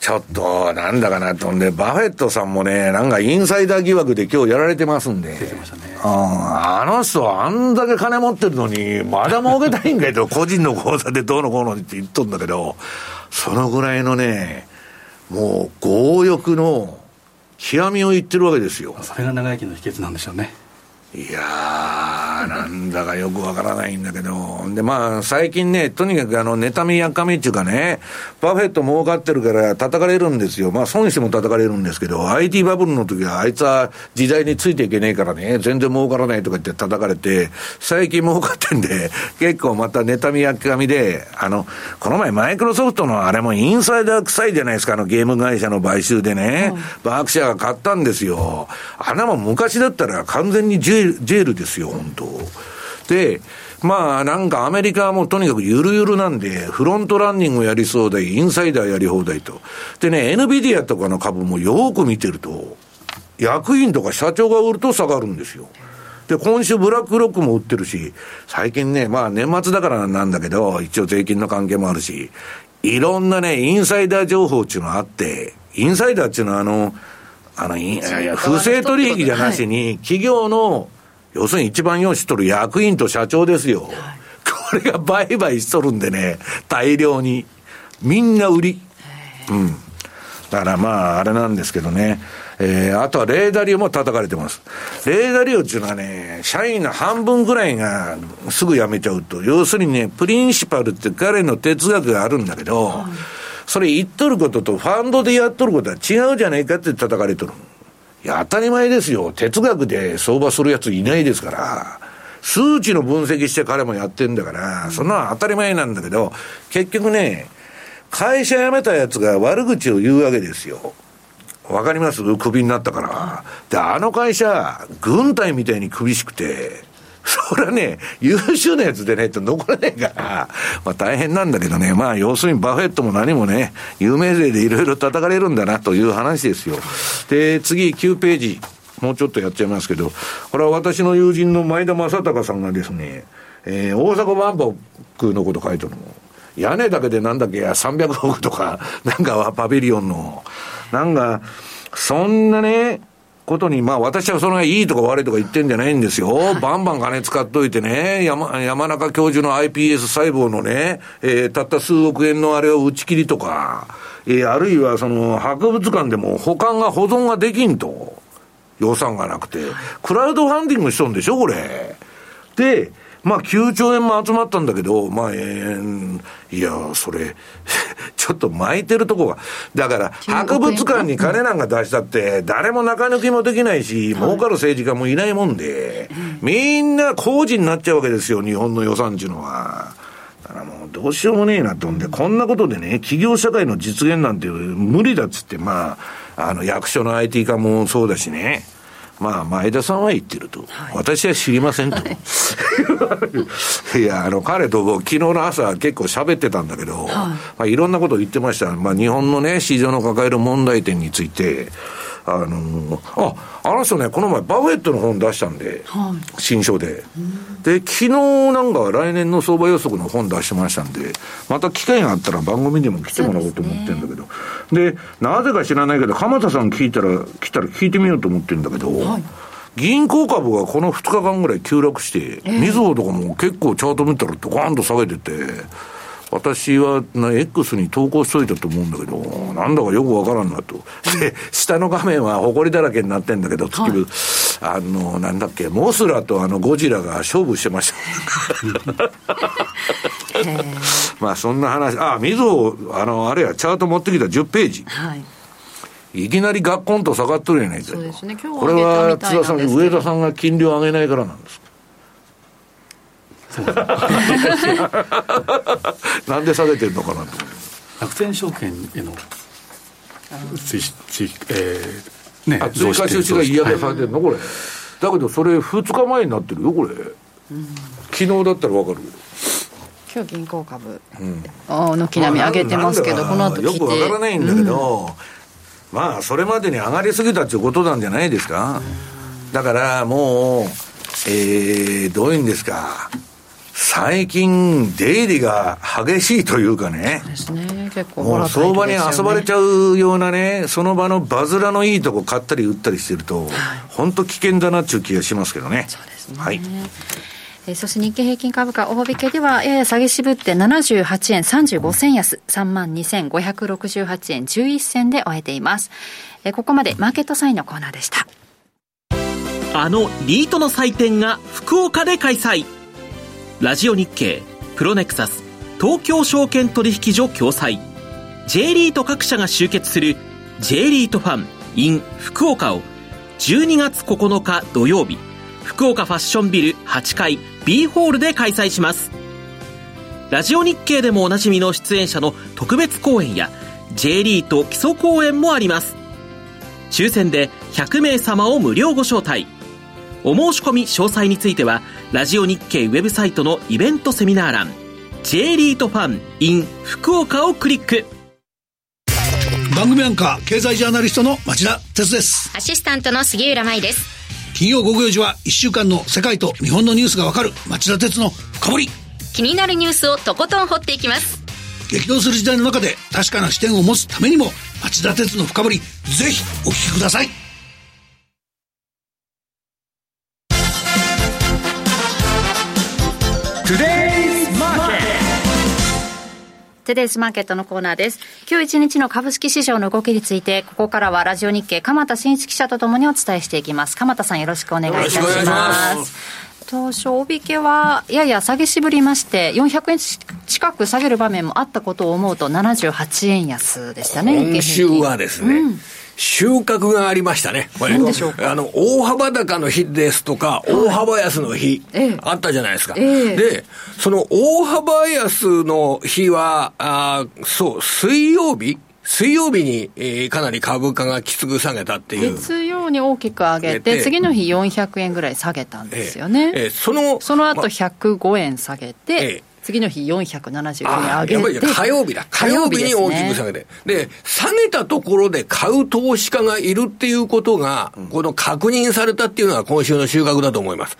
ちょっと、なんだかなとんで、バフェットさんもね、なんかインサイダー疑惑で今日やられてますんで。出てましたね。あの人はあんだけ金持ってるのに、まだ儲けたいんかいと、個人の口座でどうのこうのって言っとんだけど、そのぐらいのね、もう強欲の極みを言ってるわけですよ。それが長生きの秘訣なんでしょうね。いやー、なんだかよくわからないんだけど、で、まあ、最近ね、とにかくあの、妬みやかみっていうかね、バフェット儲かってるから叩かれるんですよ。まあ、損しても叩かれるんですけど、IT バブルの時はあいつは時代についていけねえからね、全然儲からないとか言って叩かれて、最近儲かってんで、結構また妬みやかみで、あの、この前マイクロソフトのあれもインサイダー臭いじゃないですか、あのゲーム会社の買収でね、バークシャーが買ったんですよ。あんなもん昔だったら完全にジェールですよ、本当で、まあなんかアメリカはもうとにかくゆるゆるなんで、フロントランニングやりそうで、インサイダーやり放題と。でね、NVIDIA とかの株もよく見てると、役員とか社長が売ると下がるんですよ。で、今週ブラックロックも売ってるし、最近ね、まあ年末だからなんだけど、一応税金の関係もあるし、いろんなね、インサイダー情報っていうのがあって、インサイダーっていうのはあの、あの、不正取引じゃなしに、企業の要するに一番用意しとる役員と社長ですよ。これが売買しとるんでね、大量に。みんな売り。うん。だからまあ、あれなんですけどね。えー、あとはレーダリオも叩かれてます。レーダリオっていうのはね、社員の半分ぐらいがすぐ辞めちゃうと。要するにね、プリンシパルって彼の哲学があるんだけど、はい、それ言っとることとファンドでやっとることは違うじゃないかって叩かれとる。いや、当たり前ですよ。哲学で相場するやついないですから。数値の分析して彼もやってんだから、そんなの当たり前なんだけど、結局ね、会社辞めたやつが悪口を言うわけですよ。わかります？クビになったから。で、あの会社、軍隊みたいに厳しくて、それはね、優秀なやつでないと残れないから、まあ大変なんだけどね、まあ要するにバフェットも何もね、有名税でいろいろ叩かれるんだなという話ですよ。で、次9ページ、もうちょっとやっちゃいますけど、これは私の友人の前田正隆さんがですね、えー、大阪万博のこと書いてるの。屋根だけでなんだっけ、300億とか、なんかはパビリオンの、なんか、そんなね、ことに、まあ私はそのいいとか悪いとか言ってんじゃないんですよ。バンバン金使っといてね、山山中教授の iPS 細胞のね、えー、たった数億円のあれを打ち切りとか、えー、あるいはその博物館でも保管が保存ができんと。予算がなくて。クラウドファンディングしとんでしょ、これ。で、まあ9兆円も集まったんだけど、まあ、えー、いや、それ、ちょっと巻いてるとこが。だから、博物館に金なんか出したって、誰も中抜きもできないし、儲かる政治家もいないもんで、みんな工事になっちゃうわけですよ、日本の予算っていうのは。だからもうどうしようもねえなと思って、こんなことでね、企業社会の実現なんて無理だっつって、まあ、あの役所の IT 化もそうだしね。まあ、前田さんは言ってると。はい、私は知りませんと。はい、いや、あの、彼と昨日の朝結構喋ってたんだけど、はいまあ、いろんなことを言ってました。まあ、日本のね、市場の抱える問題点について、あのああの人ね、この前、バフェットの本出したんで、はい、新書で。で、昨日なんか来年の相場予測の本出してましたんで、また機会があったら番組にも来てもらおうと思ってるんだけど、で、ね、なぜか知らないけど、鎌田さん聞いたら、来たら聞いてみようと思ってるんだけど、はい。銀行株がこの2日間ぐらい急落して、みずほとかも結構チャート見たらドカーンと下げてて、私はな X に投稿しといたと思うんだけど、なんだかよくわからんなと。で、下の画面は埃だらけになってんだけど、月部、はい、あの、なんだっけ、モスラとあのゴジラが勝負してました。まあそんな話、あ、みずほ、あの、あれや、チャート持ってきた10ページ。はいいきなりガッコンと下がっとるやないか。そうですね、今日これは津田さん、上田さんが金利を上げないからなんですなんで下げてるのかなと。楽天証券への追追えー、ね追加収支が嫌でされてるの、これ。だけどそれ2日前になってるよこれ、うん、昨日だったら分かる。けど今日銀行株。の軒並み上げてますけど、この後よく分からないんだけど、うん、まあそれまでに上がりすぎたっていうことなんじゃないですか、だからもうえー、どういうんですか最近、出入りが激しいというかね。ですね。結構、もう相場に遊ばれちゃうようなね、その場のバズらのいいとこ買ったり売ったりしてると、本、当、危険だなっていう気がしますけどね。そうですね。はい。えー、そして日経平均株価、大引けではやや下げ渋って78円35銭安、3万2568円11銭で終えています。えー、ここまでマーケットサインのコーナーでした。あのリートの祭典が福岡で開催。ラジオ日経、プロネクサス、東京証券取引所共催、J リート各社が集結する J リートファン in 福岡を12月9日土曜日、福岡ファッションビル8階 B ホールで開催します。ラジオ日経でもおなじみの出演者の特別公演や J リート基礎公演もあります。抽選で100名様を無料ご招待。お申し込み詳細については、ラジオ日経ウェブサイトのイベントセミナー欄、J リートファン in 福岡をクリック。番組アンカー、経済ジャーナリストの町田哲です。アシスタントの杉浦舞です。金曜午後4時は1週間の世界と日本のニュースがわかる町田哲の深掘り。気になるニュースをとことん掘っていきます。激動する時代の中で確かな視点を持つためにも町田鉄の深掘りぜひお聞きくださいトゥデイズマーケットのコーナーです。今日一日の株式市場の動きについて、ここからはラジオ日経、鎌田新一記者とともにお伝えしていきます。鎌田さんよろしくお願いいたします。当初、大引けはやや下げ渋りまして、400円近く下げる場面もあったことを思うと、78円安でしたね、今週はですね、うん収穫がありましたね。これ。あの、大幅高の日ですとか、大幅安の日、あったじゃないですか。ええ、で、その大幅安の日は、あそう、水曜日？水曜日に、えー、かなり株価がきつく下げたっていう。月曜に大きく上げて、次の日400円ぐらい下げたんですよね。ええその、その後105円下げて、次の日470円上げて。火曜日だ。火曜日に大きく下げて。で、ね、下げたところで買う投資家がいるっていうことが、うん、この確認されたっていうのが今週の収穫だと思います。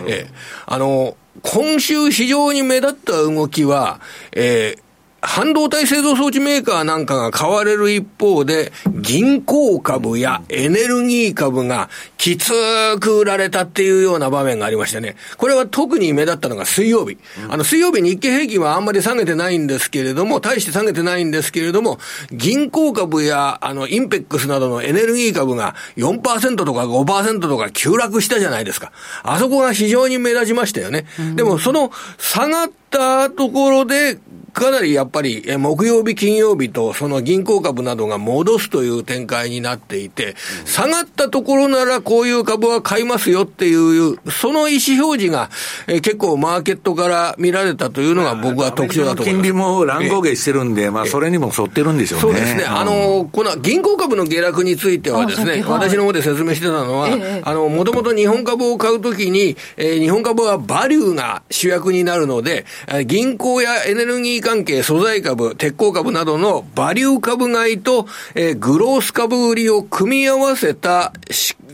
うん、えー、あの、今週非常に目立った動きは、えー、半導体製造装置メーカーなんかが買われる一方で、銀行株やエネルギー株がきつく売られたっていうような場面がありましてね。これは特に目立ったのが水曜日。あの、水曜日日経平均はあんまり下げてないんですけれども、大して下げてないんですけれども、銀行株や、あの、インペックスなどのエネルギー株が4%とか5%とか急落したじゃないですか。あそこが非常に目立ちましたよね。でも、その下がったところで、かなりやっぱり、木曜日、金曜日と、その銀行株などが戻すという展開になっていて、下がったところならこういう株は買いますよっていう、その意思表示が、え結構マーケットから見られたというのが僕は特徴だと思います。金利も乱高下してるんで、まあそれにも沿ってるんでしょうね。そうですね。あの、この銀行株の下落についてはですね、私の方で説明してたのは、あの、もともと日本株を買うときに、えー、日本株はバリューが主役になるので、銀行やエネルギー関係、素材株、鉄鋼株などのバリュー株買いと、えー、グロース株売りを組み合わせた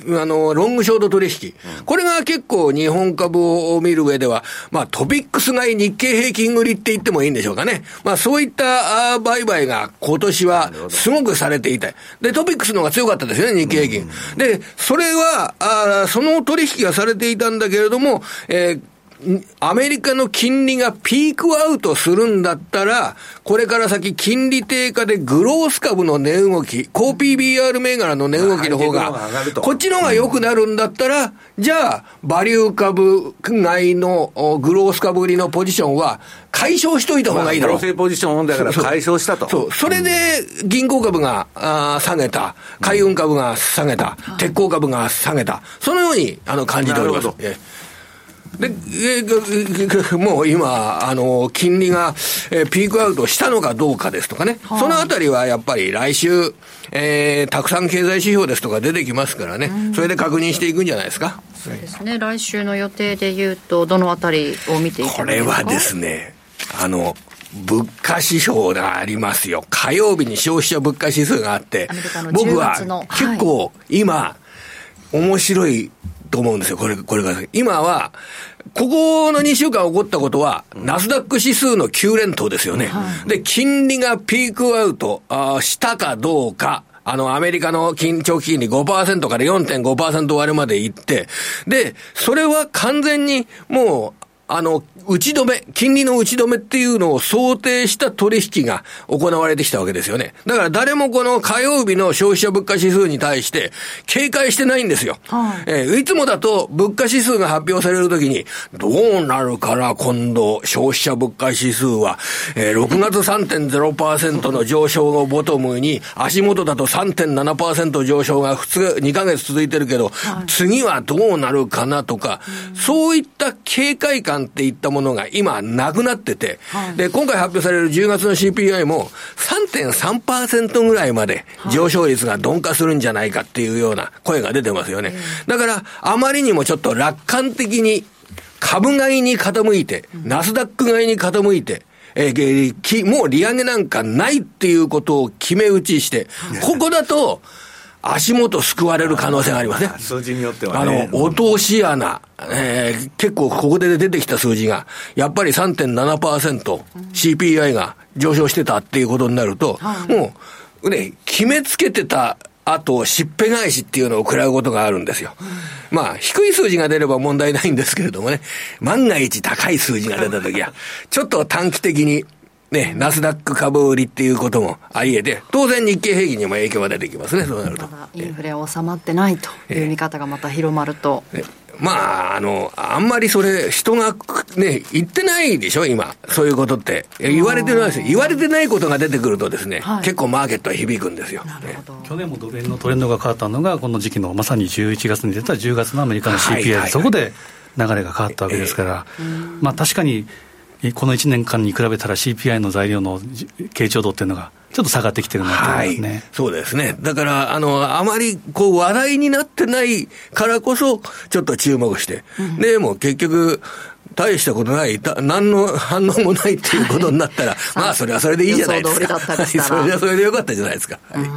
あの、ロングショート取引。これが結構日本株を見る上では、まあトピックス買い日経平均売りって言ってもいいんでしょうかね。まあそういった売買が今年はすごくされていて。で、トピックスの方が強かったですよね、日経平均。で、それは、あその取引がされていたんだけれども、えーアメリカの金利がピークアウトするんだったら、これから先金利低下でグロース株の値動き、高 PBR 銘柄の値動きの方が、こっちの方が良くなるんだったら、じゃあ、バリュー株外のグロース株売りのポジションは、解消しといた方がいいだろう。まあ、ポジション問題から解消したと。そう。それで、銀行株があ下げた、海運株が下げた、鉄鋼株が下げた。そのように、あの、感じております。で、えもう今、あの、金利が、えー、ピークアウトしたのかどうかですとかね、はあ、そのあたりはやっぱり来週、えー、たくさん経済指標ですとか出てきますからね、それで確認していくんじゃないですか。そうですね、来週の予定でいうと、どのあたりを見ていこれはですね、あの、物価指標がありますよ。火曜日に消費者物価指数があって、僕は結構今、面白いと思うんですよ、これ、これが。今は、ここの2週間起こったことは、ナスダック指数の9連投ですよね。で、金利がピークアウトあしたかどうか。あの、アメリカの緊長期金利5%から4.5%割れまで行って、で、それは完全にもう、あの、打ち止め、金利の打ち止めっていうのを想定した取引が行われてきたわけですよね。だから誰もこの火曜日の消費者物価指数に対して警戒してないんですよ。はい、えー、いつもだと物価指数が発表されるときに、どうなるかな、今度、消費者物価指数は、えー、6月3.0%の上昇をボトムに、足元だと3.7%上昇が 2, 2ヶ月続いてるけど、はい、次はどうなるかなとか、そういった警戒感っていったものが今なくなってて、はい、で、今回発表される10月の CPI も3.3%ぐらいまで上昇率が鈍化するんじゃないかっていうような声が出てますよね。だから、あまりにもちょっと楽観的に株買いに傾いて、ナスダック買いに傾いて、えー、もう利上げなんかないっていうことを決め打ちして、ここだと、足元救われる可能性がありますね。数字によっては、ね、あの、落とし穴、えー、結構ここで出てきた数字が、やっぱり3.7%、CPI が上昇してたっていうことになると、もう、ね、決めつけてたあと、しっぺ返しっていうのを食らうことがあるんですよ。まあ、低い数字が出れば問題ないんですけれどもね、万が一高い数字が出たときは、ちょっと短期的にね、ナスダック株売りっていうこともあり得て、当然日経平均にも影響が出てきますね、そうなると。インフレは収まってないという見方がまた広まると。まあ、あの、あんまりそれ、人がね、言ってないでしょ、今。そういうことって。言われてないですよ。言われてないことが出てくるとですね、はい、結構マーケットは響くんですよ。去年もドル円のトレンドが変わったのが、この時期のまさに11月に出た10月のアメリカの CPI で、そこで流れが変わったわけですから、まあ確かに、この1年間に比べたら CPI の材料の傾聴度っていうのが、ちょっと下がってきてるなと思いますね、はい、そうですね。だから、あの、あまりこう話題になってないからこそ、ちょっと注目して。うん、で、も結局、大したことない、何の反応もないっていうことになったら、まあ、それはそれでいいじゃないですか。それはそれでよかったじゃないですか。はい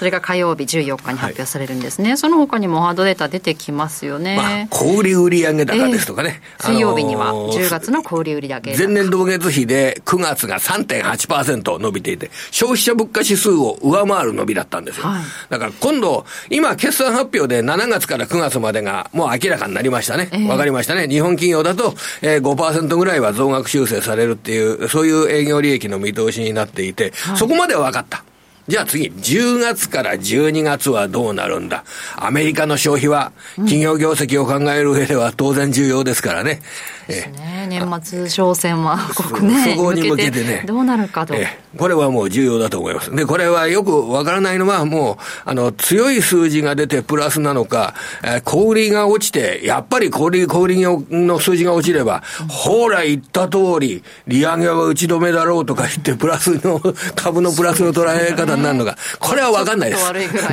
それが火曜日14日に発表されるんですね、はい、その他にもハードデータ出てきますよね、まあ、小売売上高ですとかね、えー、水曜日には10月の小売売上前年同月比で9月が3.8%伸びていて消費者物価指数を上回る伸びだったんですよ、はい、だから今度今決算発表で7月から9月までがもう明らかになりましたね、わ、えー、かりましたね。日本企業だと、えー、5%ぐらいは増額修正されるっていうそういう営業利益の見通しになっていて、はい、そこまでは分かったじゃあ次、10月から12月はどうなるんだ？アメリカの消費は、企業業績を考える上では当然重要ですからね。ですね。年末商戦は、国内そこに向けてね。どうなるかと。これはもう重要だと思います。で、これはよくわからないのは、もう、あの、強い数字が出てプラスなのか、えー、小売りが落ちて、やっぱり小売り、小売りの数字が落ちれば、うん、ほら言った通り、利上げは打ち止めだろうとか言って、プラスの、株のプラスの捉え方になるのか、これはわかんないです。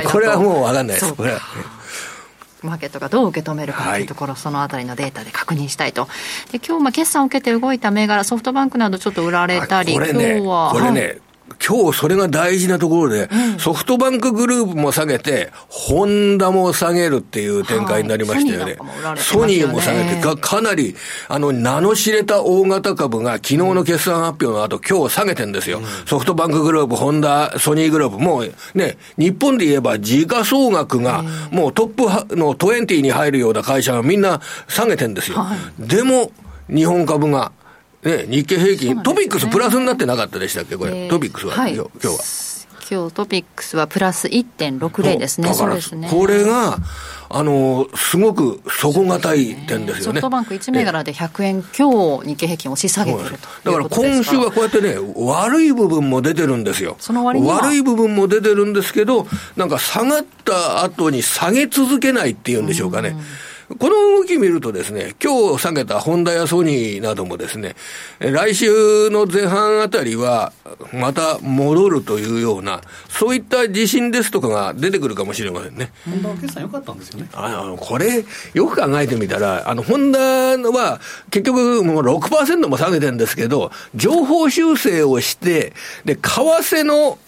これはもうわかんないです。マーケットがどう受け止めるかというところ、はい、そのあたりのデータで確認したいと。で今日、まあ、決算を受けて動いた銘柄、ソフトバンクなどちょっと売られたり、これね、今日は。これね、今日それが大事なところで、うん、ソフトバンクグループも下げて、ホンダも下げるっていう展開になりましたよね。はい、ソニーも下げてか、かなり、あの、名の知れた大型株が昨日の決算発表の後、今日下げてんですよ。うん、ソフトバンクグループ、ホンダ、ソニーグループ、もうね、日本で言えば時価総額が、もうトップの20に入るような会社がみんな下げてんですよ。はい、でも、日本株がね、日経平均、ね、トピックスプラスになってなかったでしたっけ、これ、えー、トピックスは、はい、今日は。今日トピックスはプラス1.60ですね、そうですね。これが、あの、すごく底堅い点ですよね。ソフトバンク1銘柄で100円強、日経平均押し下げてるとだから今週はこうやってね、悪い部分も出てるんですよ。その割に悪い部分も出てるんですけど、なんか下がった後に下げ続けないっていうんでしょうかね。うんこの動き見るとですね、今日下げたホンダやソニーなどもですね、来週の前半あたりは、また戻るというような、そういった自信ですとかが出てくるかもしれませんね。ホンダは決算良かったんですよね。あの、これ、よく考えてみたら、あの、ホンダは、結局もう6%も下げてるんですけど、情報修正をして、で、為替の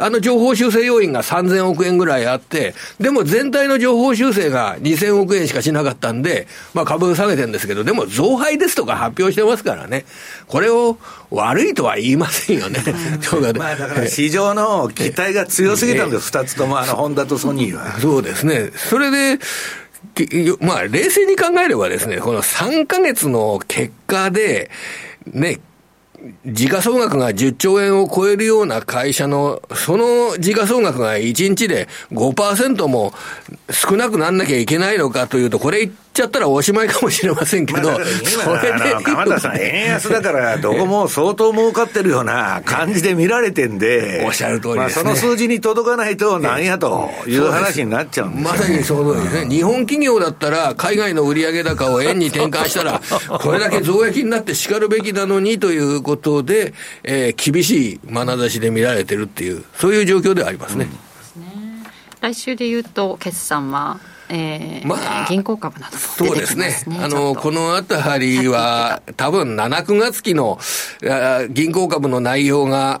あの情報修正要因が3000億円ぐらいあって、でも全体の情報修正が2000億円しかしなかったんで、まあ株下げてるんですけど、でも増配ですとか発表してますからね。これを悪いとは言いませんよね。まあだから市場の期待が強すぎたんです、二つとも、あの、ホンダとソニーは。そうですね。それで、まあ冷静に考えればですね、この3ヶ月の結果で、ね、時価総額が10兆円を超えるような会社の、その時価総額が1日で5%も少なくなんなきゃいけないのかというと、これっちゃったらおしまいかもしれませんけど、まあ、それで。鎌田さん、円安だから、どこも相当儲かってるような感じで見られてんで、おっしゃる通りです、ね、まあ、その数字に届かないと、なんやという話になっちゃうんですまさにその通りですね。日本企業だったら、海外の売上高を円に転換したら、これだけ増益になってしかるべきなのにということで、えー、厳しい眼差しで見られてるっていう、そういう状況ではありますね。うん、来週でいうと、決算はえー、まあ、銀行株なども。そうですね。あの、このあたりは、多分7、9月期の銀行株の内容が、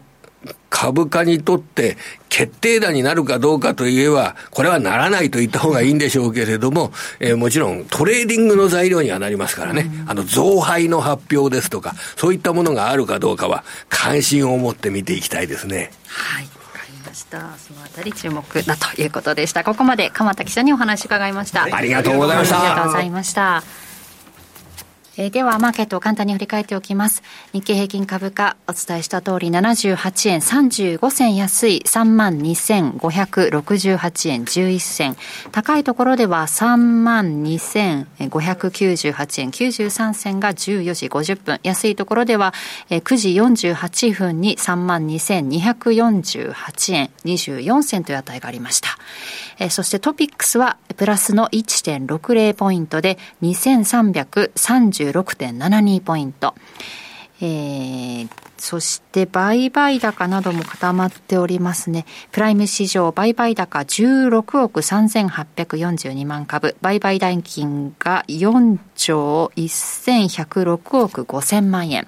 株価にとって決定打になるかどうかといえば、これはならないと言った方がいいんでしょうけれども、えー、もちろんトレーディングの材料にはなりますからね、あの増配の発表ですとか、そういったものがあるかどうかは、関心を持って見ていきたいですね。はいましたそのあたり注目だということでした。ここまで鎌田記者にお話伺いました、ありがとうございました。ありがとうございましたえー、では、マーケットを簡単に振り返っておきます。日経平均株価、お伝えした通り、78円35銭安い、32,568円11銭。高いところでは、32,598円93銭が14時50分。安いところでは、9時48分に32,248円24銭という値がありました。えー、そしてトピックスは、プラスの1.60ポイントで、2336.72ポイント。えー、そして売買高なども固まっておりますね。プライム市場売買高16億3842万株、売買代金が4兆1106億5000万円。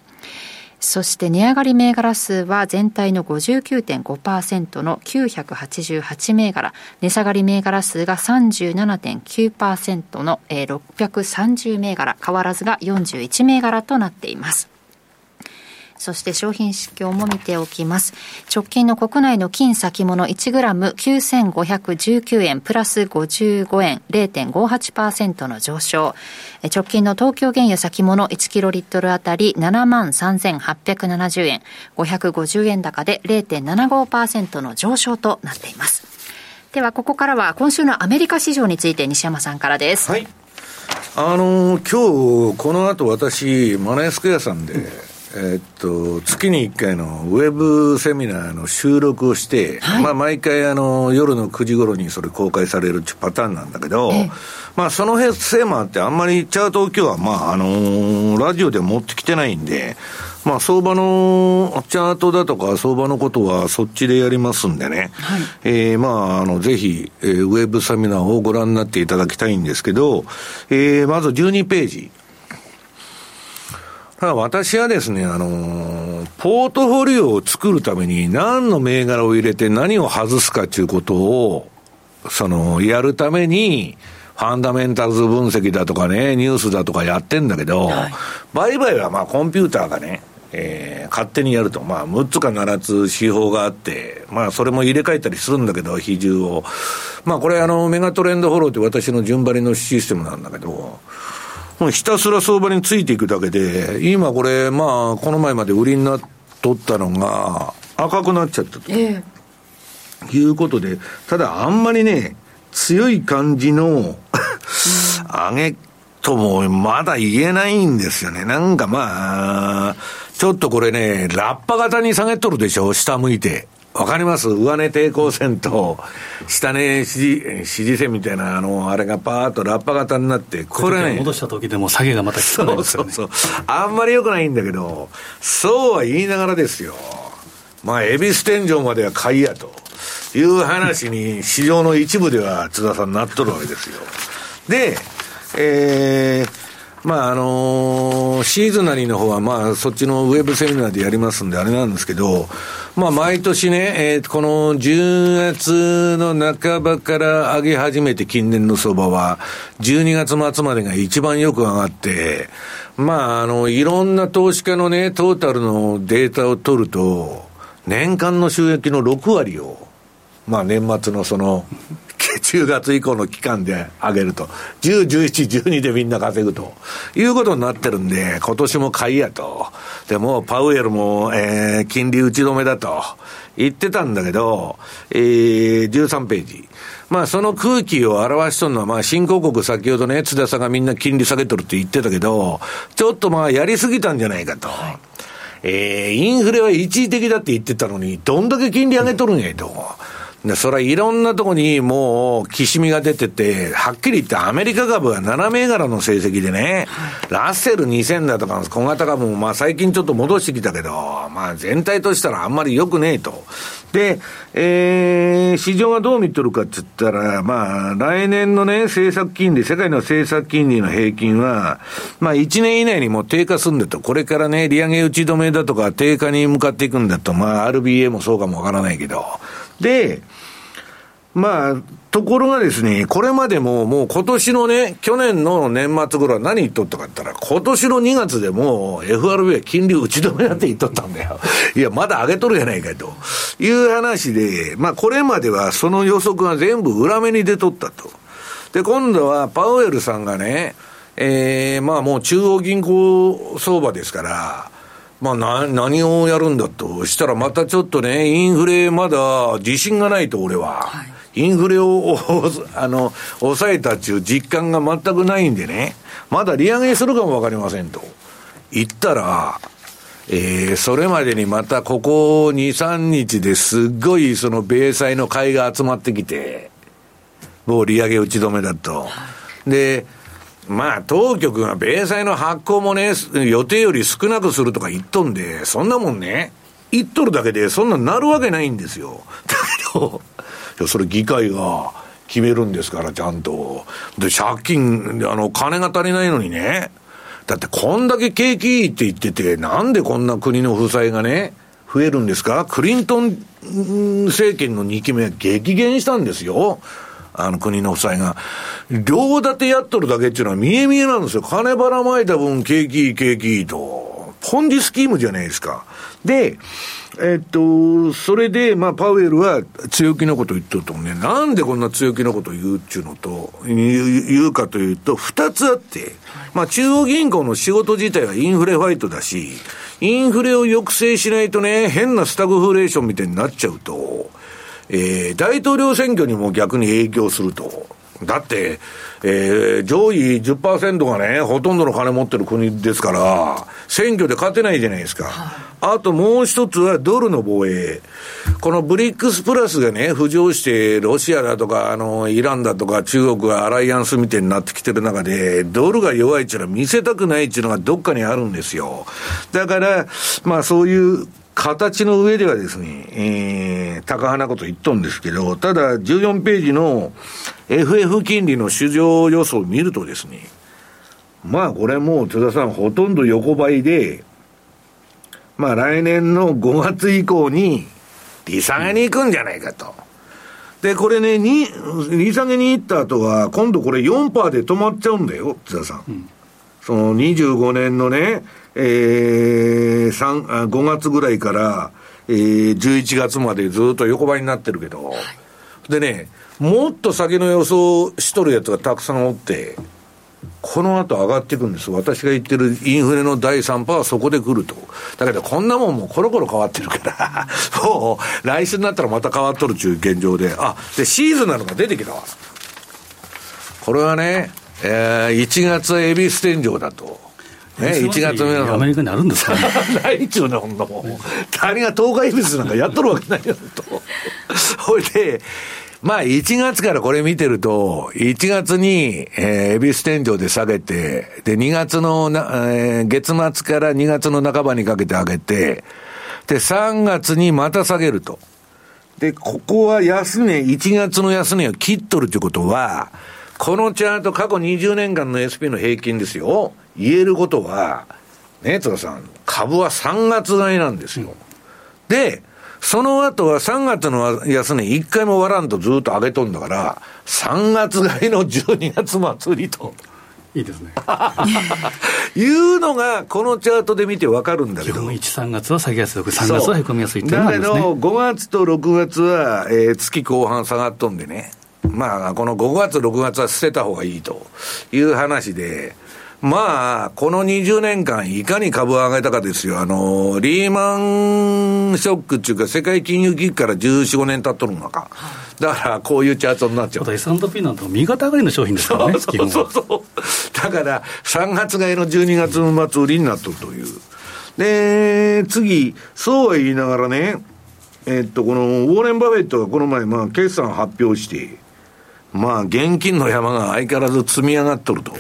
そして値上がり銘柄数は全体の59.5%の988銘柄、値下がり銘柄数が37.9%の630銘柄、変わらずが41銘柄となっています。そして商品指標も見ておきます。直近の国内の金先物 1g9519 円プラス55円0.58%の上昇。直近の東京原油先物1キロリットルあたり7万3870円550円高で0.75%の上昇となっています。ではここからは今週のアメリカ市場について西山さんからです。はい。あのー、今日この後私マネースクエアさんでえっと、月に1回のウェブセミナーの収録をして、はい、まあ、毎回あの夜の9時頃にそれ公開されるパターンなんだけど、ええ、まあ、そのせいもあって、あんまりチャートを今日は、まああのー、ラジオで持ってきてないんで、まあ、相場のチャートだとか、相場のことはそっちでやりますんでね、はい、えー、まあ、あの、ぜひ、えー、ウェブセミナーをご覧になっていただきたいんですけど、えー、まず12ページ。ただ私はですね、あのー、ポートフォリオを作るために何の銘柄を入れて何を外すかということを、その、やるために、ファンダメンタルズ分析だとかね、ニュースだとかやってんだけど、はい、売買はまあコンピューターがね、えー、勝手にやると、まあ、6つか7つ指標があって、まあ、それも入れ替えたりするんだけど、比重を。まあ、これ、あの、メガトレンドフォローって私の順張りのシステムなんだけど、もうひたすら相場についていくだけで、今これ、まあ、この前まで売りになっとったのが、赤くなっちゃったと。えー、いうことで、ただあんまりね、強い感じの 上げともまだ言えないんですよね。なんかまあ、ちょっとこれね、ラッパ型に下げとるでしょ下向いて。わかります？上値抵抗線と、下値支持、支持線みたいな、あの、あれがパーッとラッパ型になって、これね。戻した時でも下げがまた効かないですよ、ね、そうそうそう。あんまり良くないんだけど、そうは言いながらですよ。まあ、恵比寿天井までは買いやという話に、市場の一部では津田さんなっとるわけですよ。で、えー、まああのー、シーズナリーの方はまあそっちのウェブセミナーでやりますんであれなんですけど、まあ毎年ね、えー、この10月の半ばから上げ始めて近年の相場は、12月末までが一番よく上がって、まああの、いろんな投資家のね、トータルのデータを取ると、年間の収益の6割を、まあ年末のその、10月以降の期間で上げると。10、11、12でみんな稼ぐと。いうことになってるんで、今年も買いやと。でも、パウエルも、えー、金利打ち止めだと。言ってたんだけど、えー、13ページ。まあ、その空気を表しとるのは、まあ、新興国先ほどね、津田さんがみんな金利下げとるって言ってたけど、ちょっとまあ、やりすぎたんじゃないかと。はい、えー、インフレは一時的だって言ってたのに、どんだけ金利上げとるんやと。で、それはいろんなとこにもう、きしみが出てて、はっきり言ってアメリカ株は7銘柄の成績でね、ラッセル2000だとか小型株もまあ最近ちょっと戻してきたけど、まあ全体としたらあんまり良くねえと。で、えー、市場がどう見とるかって言ったら、まあ来年のね、政策金利、世界の政策金利の平均は、まあ1年以内にも低下するんだと、これからね、利上げ打ち止めだとか低下に向かっていくんだと、まあ RBA もそうかもわからないけど、で、まあ、ところがですね、これまでももう今年のね、去年の年末頃は何言っとったかって言ったら、今年の2月でもう FRB は金利打ち止めだって言っとったんだよ。いや、まだ上げとるやないかと。いう話で、まあこれまではその予測が全部裏目に出とったと。で、今度はパウエルさんがね、えー、まあもう中央銀行相場ですから、まあな、何をやるんだとしたらまたちょっとね、インフレまだ自信がないと俺は。はいインフレを、あの、抑えたっていう実感が全くないんでね、まだ利上げするかもわかりませんと。言ったら、えー、それまでにまたここ2、3日ですっごいその米債の買いが集まってきて、もう利上げ打ち止めだと。で、まあ、当局が米債の発行もね、予定より少なくするとか言っとんで、そんなもんね、言っとるだけでそんななるわけないんですよ。だけど、それ議会が決めるんですから、ちゃんと。で、借金、あの、金が足りないのにね、だってこんだけ景気いいって言ってて、なんでこんな国の負債がね、増えるんですか？クリントン政権の2期目は激減したんですよ。あの国の負債が。両立てやっとるだけっていうのは見え見えなんですよ。金ばらまいた分景気いい景気いいと。ポンジスキームじゃないですか。で、えっと、それで、まあ、パウエルは強気のこと言っとるとね、なんでこんな強気のこと言うっていうのと、言うかというと、二つあって、まあ、中央銀行の仕事自体はインフレファイトだし、インフレを抑制しないとね、変なスタグフレーションみたいになっちゃうと、えー、大統領選挙にも逆に影響すると。だって、えー、上位10%がね、ほとんどの金持ってる国ですから、選挙で勝てないじゃないですか。あともう一つはドルの防衛。このブリックスプラスがね、浮上して、ロシアだとか、あの、イランだとか、中国がアライアンスみたいになってきてる中で、ドルが弱いっていうのは見せたくないっていうのがどっかにあるんですよ。だから、まあそういう形の上ではですね、えー、高派なこと言っとんですけど、ただ14ページの FF 金利の市場予想を見るとですね、まあこれもう津田さんほとんど横ばいで、まあ来年の5月以降に利下げに行くんじゃないかと。で、これね、に、利下げに行った後は、今度これ4%で止まっちゃうんだよ、津田さん。うん、その25年のね、えー、3、5月ぐらいから、えー、11月までずっと横ばいになってるけど、はい、でね、もっと先の予想しとるやつがたくさんおって、この後上がっていくんです。私が言ってるインフレの第3波はそこで来ると。だけどこんなもんもうコロコロ変わってるから もう来週になったらまた変わっとるっていう現状で。あ、で、シーズナルが出てきたわ。これはね、えー、1月エビス天井だと。ね、1月目の。アメリカにあるんですか、ね、ないっちゅうね、ほんなもん。他人が東海恵比寿なんかやっとるわけないよ、と。ほいで、まあ、1月からこれ見てると、1月に、えー、恵比寿天井で下げて、で、2月のな、えー、月末から2月の半ばにかけて上げて、で、3月にまた下げると。で、ここは安値、1月の安値を切っとるってことは、このチャート過去20年間の SP の平均ですよ。言えることは、ね、津田さん、株は3月買いなんですよ。で、その後は3月の安値1回も割らんとずっと上げとんだから、3月買いの12月祭りと。いいですね。いうのが、このチャートで見てわかるんだけど。1、3月は下げやすい、3月はへこみやすいっていうのがあるんですね。だけど、5月と6月は、えー、月後半下がっとんでね。まあ、この5月、6月は捨てた方がいいという話で、まあ、この20年間、いかに株を上げたかですよ。あの、リーマンショックっていうか、世界金融危機から14、5年経っとるのか。だから、こういうチャートになっちゃう。S&P なんて右肩上がりの商品ですからね、そうそうそうだから、3月買いの12月の末売りになっとるという。で、次、そうは言いながらね、えっと、この、ウォーレン・バフェットがこの前、まあ、決算発表して、まあ、現金の山が相変わらず積み上がっとると。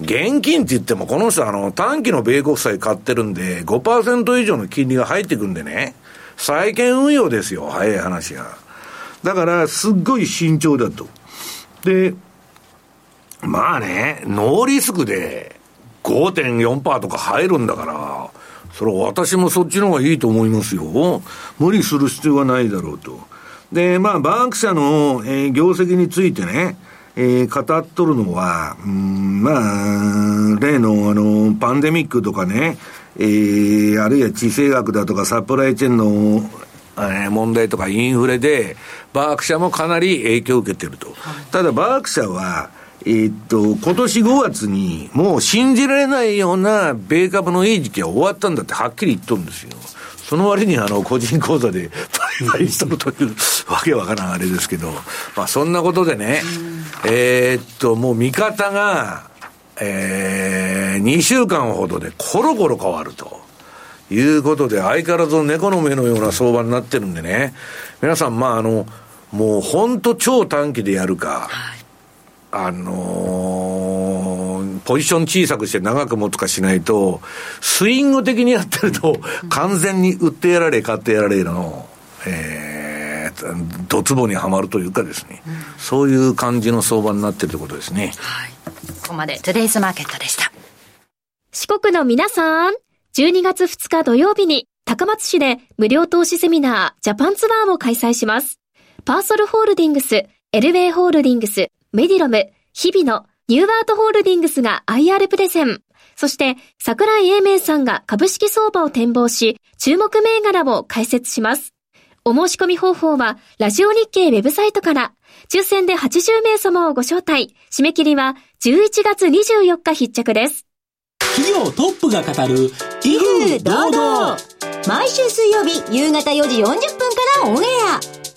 現金って言っても、この人、あの、短期の米国債買ってるんで、5%以上の金利が入ってくんでね、債券運用ですよ、早い話が。だから、すっごい慎重だと。で、まあね、ノーリスクで5.4%とか入るんだから、それは私もそっちの方がいいと思いますよ。無理する必要はないだろうと。で、まあ、バンク社の、えー、業績についてね、えー、語っとるのは、うん、まあ、例の、あの、パンデミックとかね、えー、あるいは地政学だとかサプライチェーンの、えー、問題とかインフレで、バーク社もかなり影響を受けてると。ただ、バーク社は、えー、っと、今年5月に、もう信じられないような米株のいい時期は終わったんだってはっきり言っとるんですよ。その割にあの、個人口座で売買しとるという、わけわからんあれですけど、まあそんなことでね、えー、っと、もう見方が、えー、2週間ほどでコロコロ変わると。いうことで、相変わらず猫の目のような相場になってるんでね。皆さん、まあ、あの、もう本当超短期でやるか、はい、あのー、ポジション小さくして長く持つかしないと、スイング的にやってると、完全に売ってやられ、買ってやられの、えー、ドツボにはまるというかですね、うん、そういう感じの相場になってるということですね。はい。ここまで、トゥデイズマーケットでした。四国の皆さん、12月2日土曜日に高松市で無料投資セミナージャパンツアーを開催します。パーソルホールディングス、エルウェイホールディングス、メディロム、日々のニューアートホールディングスが IR プレゼン。そして、桜井英明さんが株式相場を展望し、注目銘柄を解説します。お申し込み方法は、ラジオ日経ウェブサイトから、抽選で80名様をご招待。締め切りは11月24日必着です。企業トップが語る、威風堂々。毎週水曜日夕方4時40分からオンエア。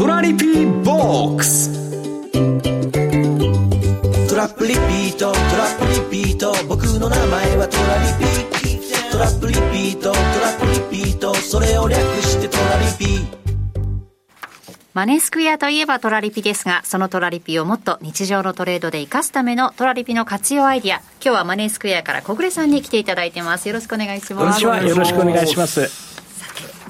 トラリピーボックストラップリピートトラップリピート僕の名前はトラリピトラップリピートトラップリピートそれを略してトラリピマネースクエアといえばトラリピですが、そのトラリピをもっと日常のトレードで活かすためのトラリピの活用アイディア。今日はマネースクエアから小暮さんに来ていただいてます。よろしくお願いします。よろしくお願いします。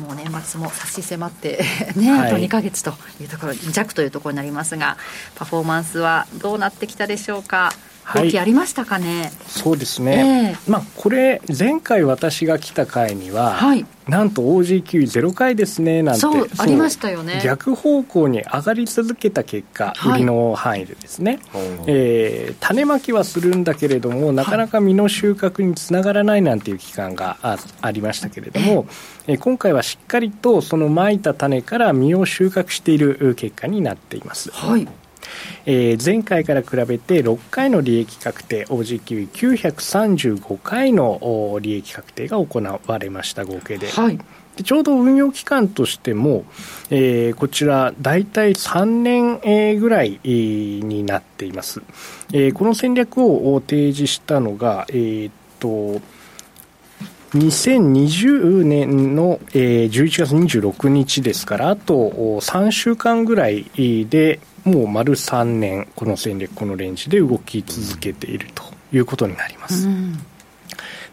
もう年末も差し迫って ね、はい、あと2か月というところ弱というところになりますがパフォーマンスはどうなってきたでしょうか？動きありましたかね、はい、そうですね、えー、まあこれ前回私が来た回には、はい、なんと OG9 回ですねなんて。そうありましたよね。逆方向に上がり続けた結果、売りの範囲でですね、はい、えー、種まきはするんだけれどもなかなか実の収穫につながらないなんていう期間があありましたけれども、えー、今回はしっかりとそのまいた種から実を収穫している結果になっています。はいえー、前回から比べて6回の利益確定 OG935 回の利益確定が行われました合計で。はいでちょうど運用期間としても、えー、こちら、大体3年、えー、ぐらい、えー、になっています。えー、この戦略を提示したのが、えー、っと、2020年の、えー、11月26日ですから、あと3週間ぐらいで、もう丸3年、この戦略、このレンジで動き続けているということになります。うん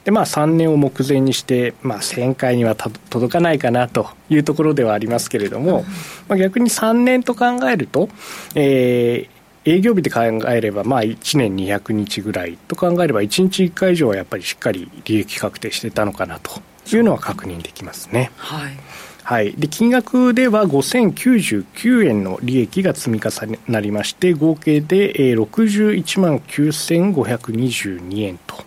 でまあ、3年を目前にして、まあ、1000回には届かないかなというところではありますけれども、まあ、逆に3年と考えると、えー、営業日で考えれば、まあ、1年200日ぐらいと考えれば、1日1回以上はやっぱりしっかり利益確定してたのかなというのは確認できますね。はいはい、で金額では5099円の利益が積み重なりまして合計で61万9522円と。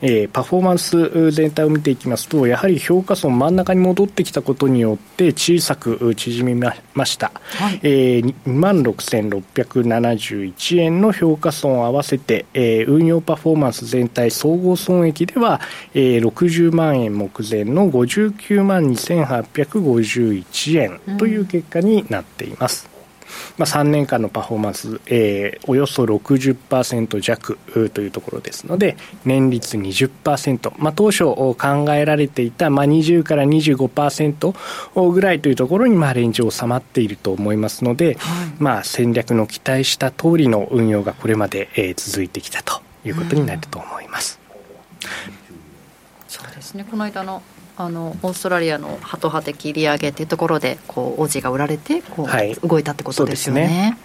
えー、パフォーマンス全体を見ていきますと、やはり評価損真ん中に戻ってきたことによって小さく縮みました。はい、えー、2万6671円の評価損を合わせて、えー、運用パフォーマンス全体総合損益では、えー、60万円目前の59万2851円という結果になっています。うんまあ、3年間のパフォーマンス、えー、およそ60%弱というところですので、年率20%、まあ、当初考えられていた、まあ、20から25%ぐらいというところに、まあ、レンジ収まっていると思いますので、はい、まあ、戦略の期待した通りの運用がこれまで、えー、続いてきたということになると思います。そうですね。この間のあのオーストラリアのハト派的利上げというところでこう王子が売られてこう、はい、動いたってことですよね。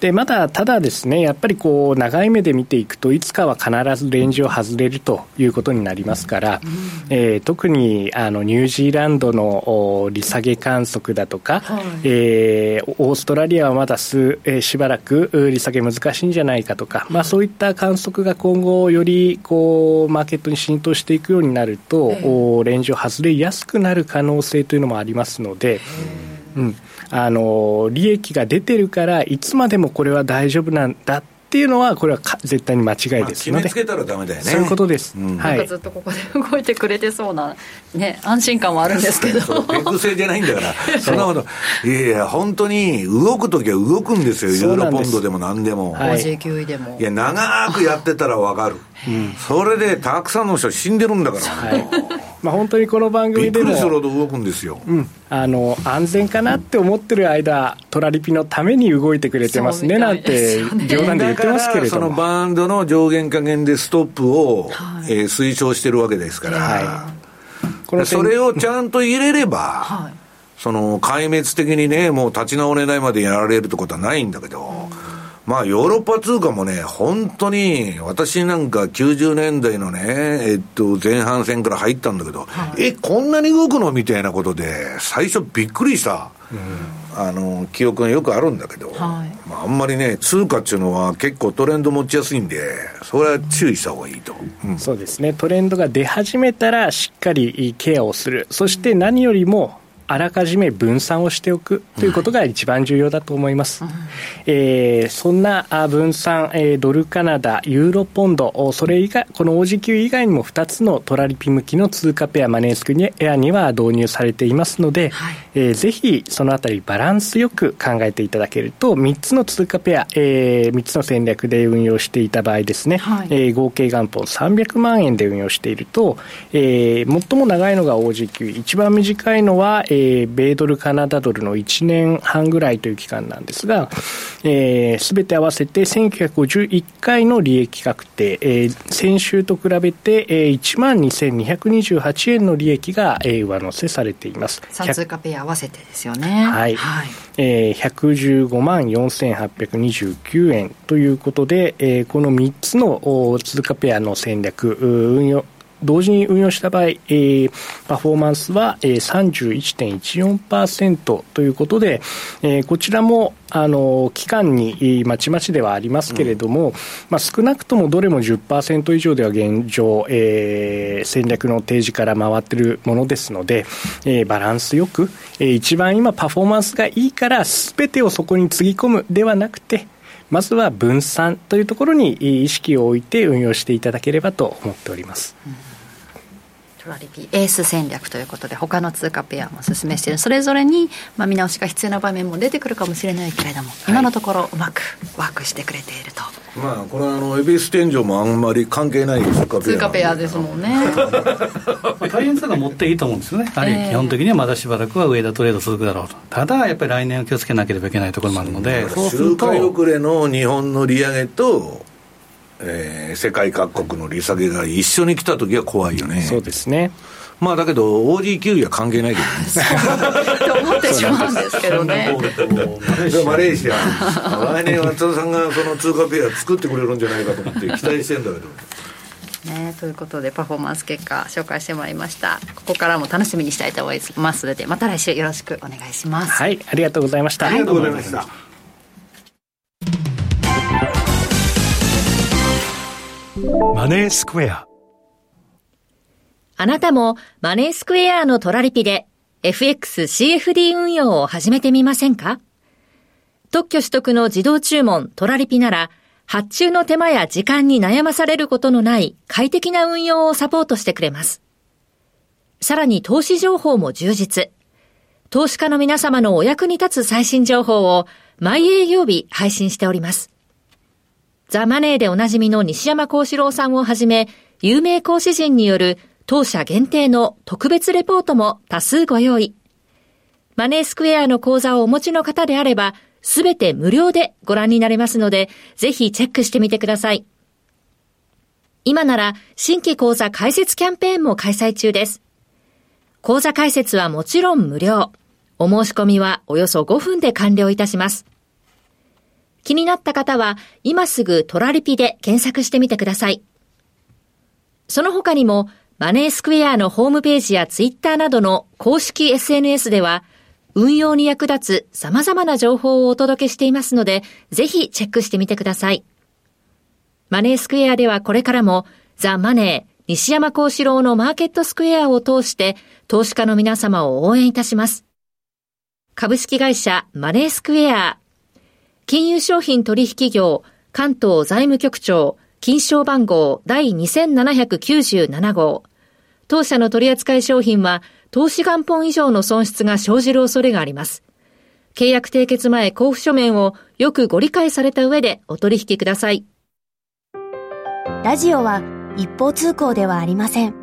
でまだただですね、やっぱりこう長い目で見ていくと、いつかは必ずレンジを外れるということになりますから、うん、えー、特にあのニュージーランドの利下げ観測だとか、はい、えー、オーストラリアはまだす、えー、しばらく利下げ難しいんじゃないかとか、まあ、そういった観測が今後、よりこうマーケットに浸透していくようになると、えー、レンジを外れやすくなる可能性というのもありますので。うんあの利益が出てるからいつまでもこれは大丈夫なんだっっていうのは、これは絶対に間違いですので、まあ、決めつけたらだめだよね。そういうことです。うん、はい、ずっとここで動いてくれてそうな、ね、安心感はあるんですけど。ペグ制じゃないんだから、そんなこと、いやいや、本当に動くときは動くんですよ、ユーロポンドでもなんでも。はい、59位でも。いや、長くやってたらわかる。うん、それでたくさんの人死んでるんだから。はい。まあ、本当にこの番組でも、動くんですよ、うん、あの安全かなって思ってる間、トラリピのために動いてくれてますねなんて、冗談で言ってますけれども、そのバンドの上限下限でストップを、はい、えー、推奨してるわけですから、はい、それをちゃんと入れれば、はい、その壊滅的にね、もう立ち直れないまでやられるってことはないんだけど。うんまあ、ヨーロッパ通貨もね、本当に、私なんか90年代のね、えっと、前半戦から入ったんだけど、はい、え、こんなに動くのみたいなことで、最初びっくりした。うん、あの記憶がよくあるんだけど、はい、まあ、あんまりね、通貨っていうのは結構トレンド持ちやすいんで、それは注意した方がいいと、うん、そうですね、トレンドが出始めたら、しっかりケアをする、そして何よりも、あらかじめ分散をしておくということが一番重要だと思います。うん、えー、そんな分散、えー、ドルカナダ、ユーロポンド、それ以外、この OG 以外にも2つのトラリピ向きの通貨ペア、マネースクエアには導入されていますので、はい、えー、ぜひそのあたりバランスよく考えていただけると、3つの通貨ペア、えー、3つの戦略で運用していた場合ですね、はい、えー、合計元本300万円で運用していると、えー、最も長いのが OG 一番短いのは、えーえー、米ドル、カナダドルの1年半ぐらいという期間なんですが、す、えー、べ、て合わせて1951回の利益確定、えー、先週と比べて、えー、1万2228円の利益が、えー、上乗せされています。3通貨ペア合わせてですよね。はい。はい、えー、115万4829円ということで、えー、この3つの通貨ペアの戦略、運用、同時に運用した場合、えー、パフォーマンスは、えー、31.14%ということで、えー、こちらもあの期間にまちまちではありますけれども、うん、まあ、少なくともどれも10%以上では現状、えー、戦略の提示から回っているものですので、えー、バランスよく、えー、一番今パフォーマンスがいいからすべてをそこにつぎ込むではなくてまずは分散というところに意識を置いて運用していただければと思っております。うんトラリピエース戦略ということで他の通貨ペアも進めしているそれぞれに、まあ、見直しが必要な場面も出てくるかもしれないけれども、はい、今のところうまくワークしてくれていると。まあ、これはあの、エビス天井もあんまり関係ない通貨ペア。通貨ペアですもんね。大変さが持っていいと思うんですよね。あるいは基本的にはまだしばらくは上田トレード続くだろうと。ただ、やっぱり来年は気をつけなければいけないところもあるので、そうすると。周回遅れの日本の利上げと、えー、世界各国の利下げが一緒に来た時は怖いよね。そうですね。まあだけど OG 給与は関係ないけどね。って思ってしまうんですけどね。マレーシア。来年松田さんがその通貨ペア作ってくれるんじゃないかと思って期待してんだけど。ね、ということでパフォーマンス結果紹介してもらいました。ここからも楽しみにしたいと思いますのでまた来週よろしくお願いします。はいありがとうございました。ありがとうございましたマネースクエアあなたもマネースクエアのトラリピで FXCFD 運用を始めてみませんか？特許取得の自動注文トラリピなら発注の手間や時間に悩まされることのない快適な運用をサポートしてくれます。さらに投資情報も充実。投資家の皆様のお役に立つ最新情報を毎営業日配信しております。ザ・マネーでおなじみの西山幸四郎さんをはじめ、有名講師陣による当社限定の特別レポートも多数ご用意。マネースクエアの講座をお持ちの方であれば、すべて無料でご覧になれますので、ぜひチェックしてみてください。今なら新規講座開設キャンペーンも開催中です。講座開設はもちろん無料。お申し込みはおよそ5分で完了いたします。気になった方は今すぐトラリピで検索してみてください。その他にもマネースクエアのホームページやツイッターなどの公式 SNS では、運用に役立つ様々な情報をお届けしていますので、ぜひチェックしてみてください。マネースクエアではこれからも、ザ・マネー、西山幸四郎のマーケットスクエアを通して、投資家の皆様を応援いたします。株式会社マネースクエア、金融商品取引業、関東財務局長、金賞番号第2797号。当社の取扱商品は、投資元本以上の損失が生じる恐れがあります。契約締結前交付書面をよくご理解された上でお取引ください。ラジオは一方通行ではありません。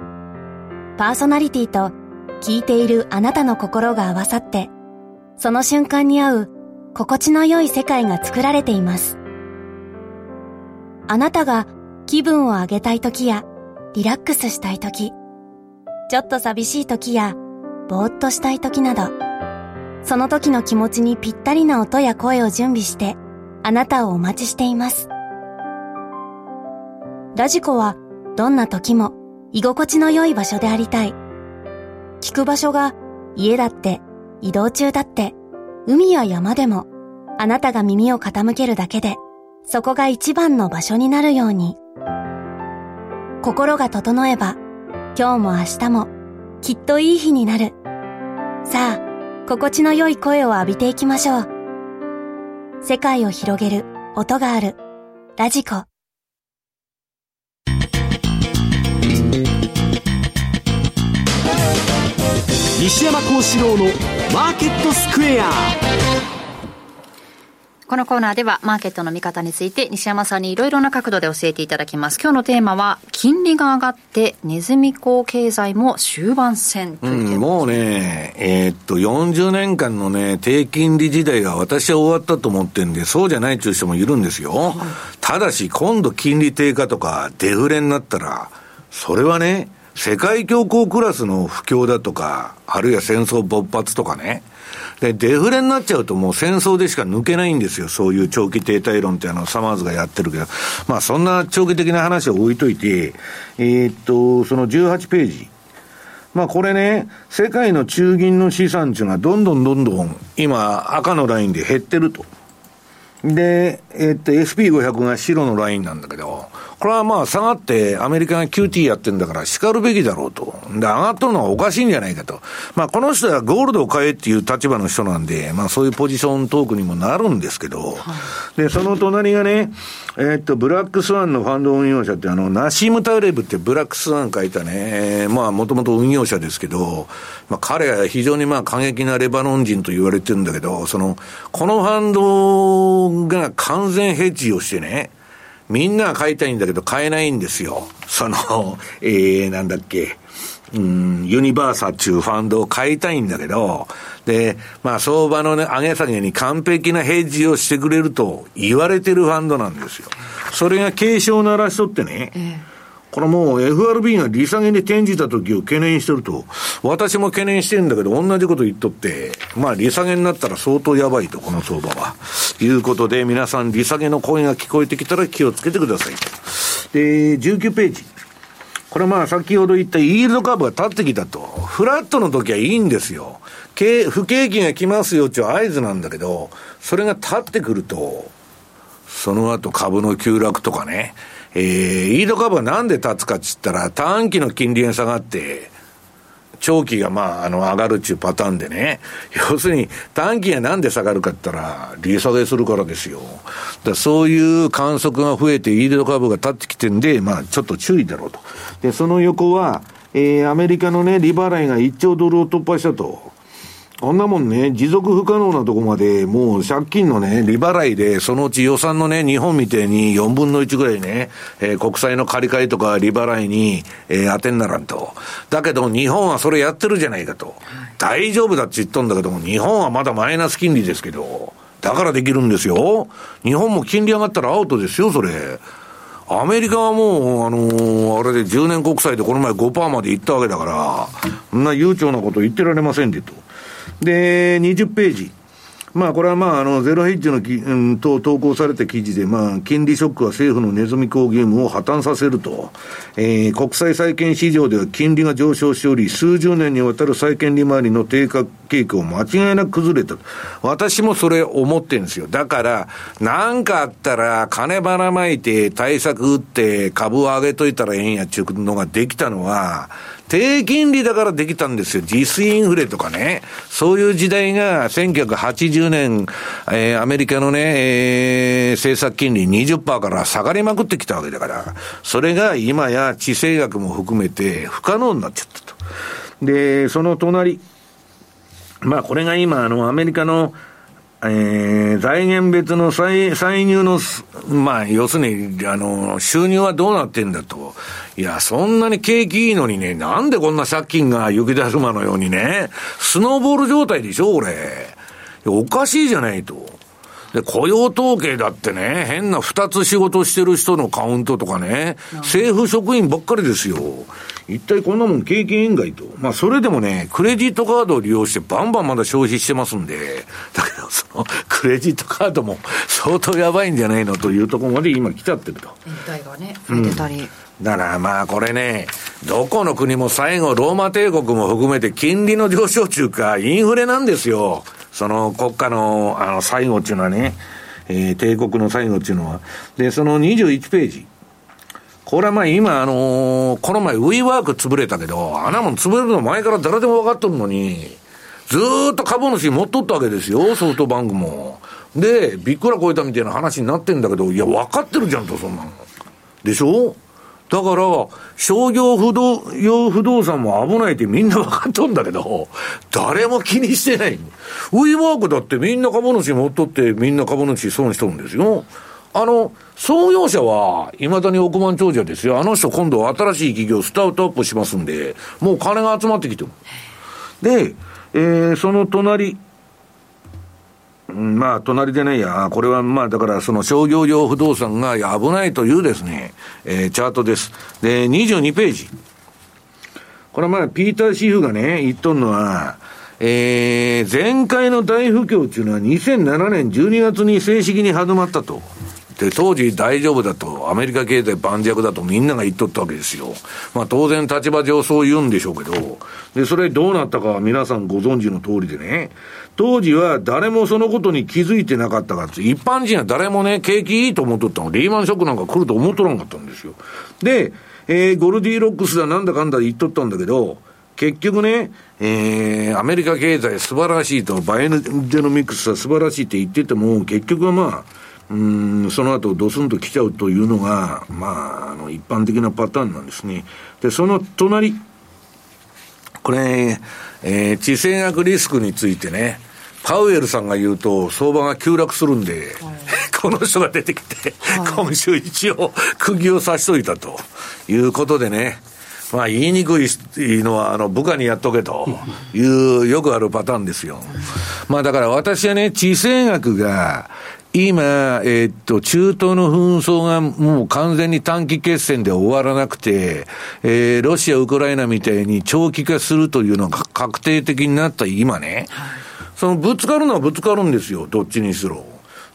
パーソナリティと聞いているあなたの心が合わさって、その瞬間に合う心地の良い世界が作られています。あなたが気分を上げたい時やリラックスしたい時、ちょっと寂しい時やぼーっとしたい時など、その時の気持ちにぴったりな音や声を準備してあなたをお待ちしています。ラジコはどんな時も居心地の良い場所でありたい。聞く場所が家だって移動中だって海や山でもあなたが耳を傾けるだけでそこが一番の場所になるように。心が整えば今日も明日もきっといい日になる。さあ、心地の良い声を浴びていきましょう。世界を広げる音があるラジコ。西山幸四郎のマーケットスクエアこのコーナーではマーケットの見方について西山さんにいろいろな角度で教えていただきます。今日のテーマは金利が上がってネズミ講経済も終盤戦うん、もうね、えー、っと40年間のね低金利時代が私は終わったと思ってるんでそうじゃないという人もいるんですよ。はい、ただし今度金利低下とかデフレになったらそれはね世界恐慌クラスの不況だとか、あるいは戦争勃発とかね。で、デフレになっちゃうともう戦争でしか抜けないんですよ。そういう長期停滞論ってあの、サマーズがやってるけど。まあそんな長期的な話を置いといて、えー、っと、その18ページ。まあこれね、世界の中銀の資産っていうのはどんどんどんどん今赤のラインで減ってると。で、え、っと SP500 が白のラインなんだけど、これはまあ下がってアメリカが QT やってんだから叱るべきだろうと。で、上がっとるのはおかしいんじゃないかと。まあこの人はゴールドを買えっていう立場の人なんで、まあそういうポジショントークにもなるんですけど、で、その隣がね、えー、っと、ブラックスワンのファンド運用者ってあの、ナシーム・タウレブってブラックスワン書いたね、まあもともと運用者ですけど、まあ彼は非常にまあ過激なレバノン人と言われてるんだけど、その、このファンドが完全ヘッジをしてね、みんなは買いたいんだけど買えないんですよ。その、えー、なんだっけ。うん、ユニバーサっていうファンドを買いたいんだけど、で、まあ相場のね、上げ下げに完璧なヘッジをしてくれると言われてるファンドなんですよ。それが警鐘を鳴らしとってね、えーこれもう FRB が利下げに転じた時を懸念してると、私も懸念してるんだけど、同じこと言っとって、まあ利下げになったら相当やばいと、この相場は。いうことで、皆さん利下げの声が聞こえてきたら気をつけてください。で、19ページ。これまあ先ほど言ったイールドカーブが立ってきたと。フラットの時はいいんですよ。不景気が来ますよっていう合図なんだけど、それが立ってくると、その後株の急落とかね、えー、イード株がなんで立つかっつったら、短期の金利が下がって、長期がまあ、あの、上がるっていうパターンでね。要するに、短期がなんで下がるかって言ったら、利下げするからですよ。だそういう観測が増えて、イールド株が立ってきてんで、まあ、ちょっと注意だろうと。で、その横は、えー、アメリカのね、利払いが1兆ドルを突破したと。こんなもんね、持続不可能なとこまで、もう借金のね、利払いで、そのうち予算のね、日本みたいに4分の1ぐらいね、えー、国債の借り換えとか利払いに、えー、当てんならんと。だけど、日本はそれやってるじゃないかと。大丈夫だって言っとんだけども、日本はまだマイナス金利ですけど、だからできるんですよ。日本も金利上がったらアウトですよ、それ。アメリカはもう、あのー、あれで10年国債でこの前5%まで行ったわけだから、そんな悠長なこと言ってられませんでと。で、20ページ。まあ、これはまあ、あの、ゼロヘッジのき、うん、と投稿された記事で、まあ、金利ショックは政府のネズミ講義務を破綻させると、えー、国際債券市場では金利が上昇しており、数十年にわたる債券利回りの低下傾向間違いなく崩れた。私もそれ思ってるんですよ。だから、なんかあったら金ばらまいて対策打って株を上げといたらええんやっていうのができたのは、低金利だからできたんですよ。実インフレとかね。そういう時代が1980年、えー、アメリカのね、えー、政策金利20%から下がりまくってきたわけだから、それが今や地政学も含めて不可能になっちゃったと。で、その隣、まあこれが今、あの、アメリカの、えー、財源別の歳歳入の、まあ、要するに、あの、収入はどうなってんだと。いや、そんなに景気いいのにね、なんでこんな借金が雪だるまのようにね、スノーボール状態でしょ、俺。おかしいじゃないと。で、雇用統計だってね、変な二つ仕事してる人のカウントとかね、政府職員ばっかりですよ。一体こんなもん経験以外と。まあそれでもね、クレジットカードを利用してバンバンまだ消費してますんで、だけどそのクレジットカードも 相当やばいんじゃないのというところまで今来ちゃってると。延滞がね、増えてたり。うんだからまあこれね、どこの国も最後ローマ帝国も含めて金利の上昇中かインフレなんですよ。その国家のあの最後っていうのはね、えー、帝国の最後っていうのは。で、その21ページ。これはまあ今、あのー、この前、ウィーワーク潰れたけど、あんなもん潰れるの前から誰でも分かっとるのに、ずっと株主持っとったわけですよ、ソフトバンクも。で、びっくら超えたみたいな話になってんだけど、いや、分かってるじゃんと、そんなの。でしょ？だから、商業不動、用不動産も危ないってみんな分かっとんだけど、誰も気にしてない。ウィーワークだってみんな株主持っとってみんな株主損しとるんですよ。あの、創業者は、未だに億万長者ですよ。あの人今度新しい企業スタートアップしますんで、もう金が集まってきてる。で、えー、その隣、まあ、隣でね、いや、これはまあ、だからその商業用不動産が危ないというですね、えー、チャートです。で、22ページ。これはまあ、ピーター・シーフがね、言っとんのは、えー、前回の大不況っていうのは2007年12月に正式に始まったと。で、当時大丈夫だと、アメリカ経済盤石だとみんなが言っとったわけですよ。まあ当然立場上そう言うんでしょうけど、で、それどうなったかは皆さんご存知の通りでね、当時は誰もそのことに気づいてなかったかっ、一般人は誰もね、景気いいと思っとったの。リーマンショックなんか来ると思っとらんかったんですよ。で、えー、ゴルディロックスだなんだかんだ言っとったんだけど、結局ね、えー、アメリカ経済素晴らしいと、バイデノミクスは素晴らしいって言ってても、結局はまあ、うんその後ドスンと来ちゃうというのが、まあ、あの一般的なパターンなんですね。で、その隣、これ、えー、地政学リスクについてね、パウエルさんが言うと、相場が急落するんで、はい、この人が出てきて、はい、今週一応、釘を刺しといたということでね、まあ、言いにくいのは、あの、部下にやっとけという、よくあるパターンですよ。まあ、だから私はね、地政学が、今、えー、っと、中東の紛争がもう完全に短期決戦で終わらなくて、えー、ロシア、ウクライナみたいに長期化するというのが確定的になった今ね、そのぶつかるのはぶつかるんですよ、どっちにしろ。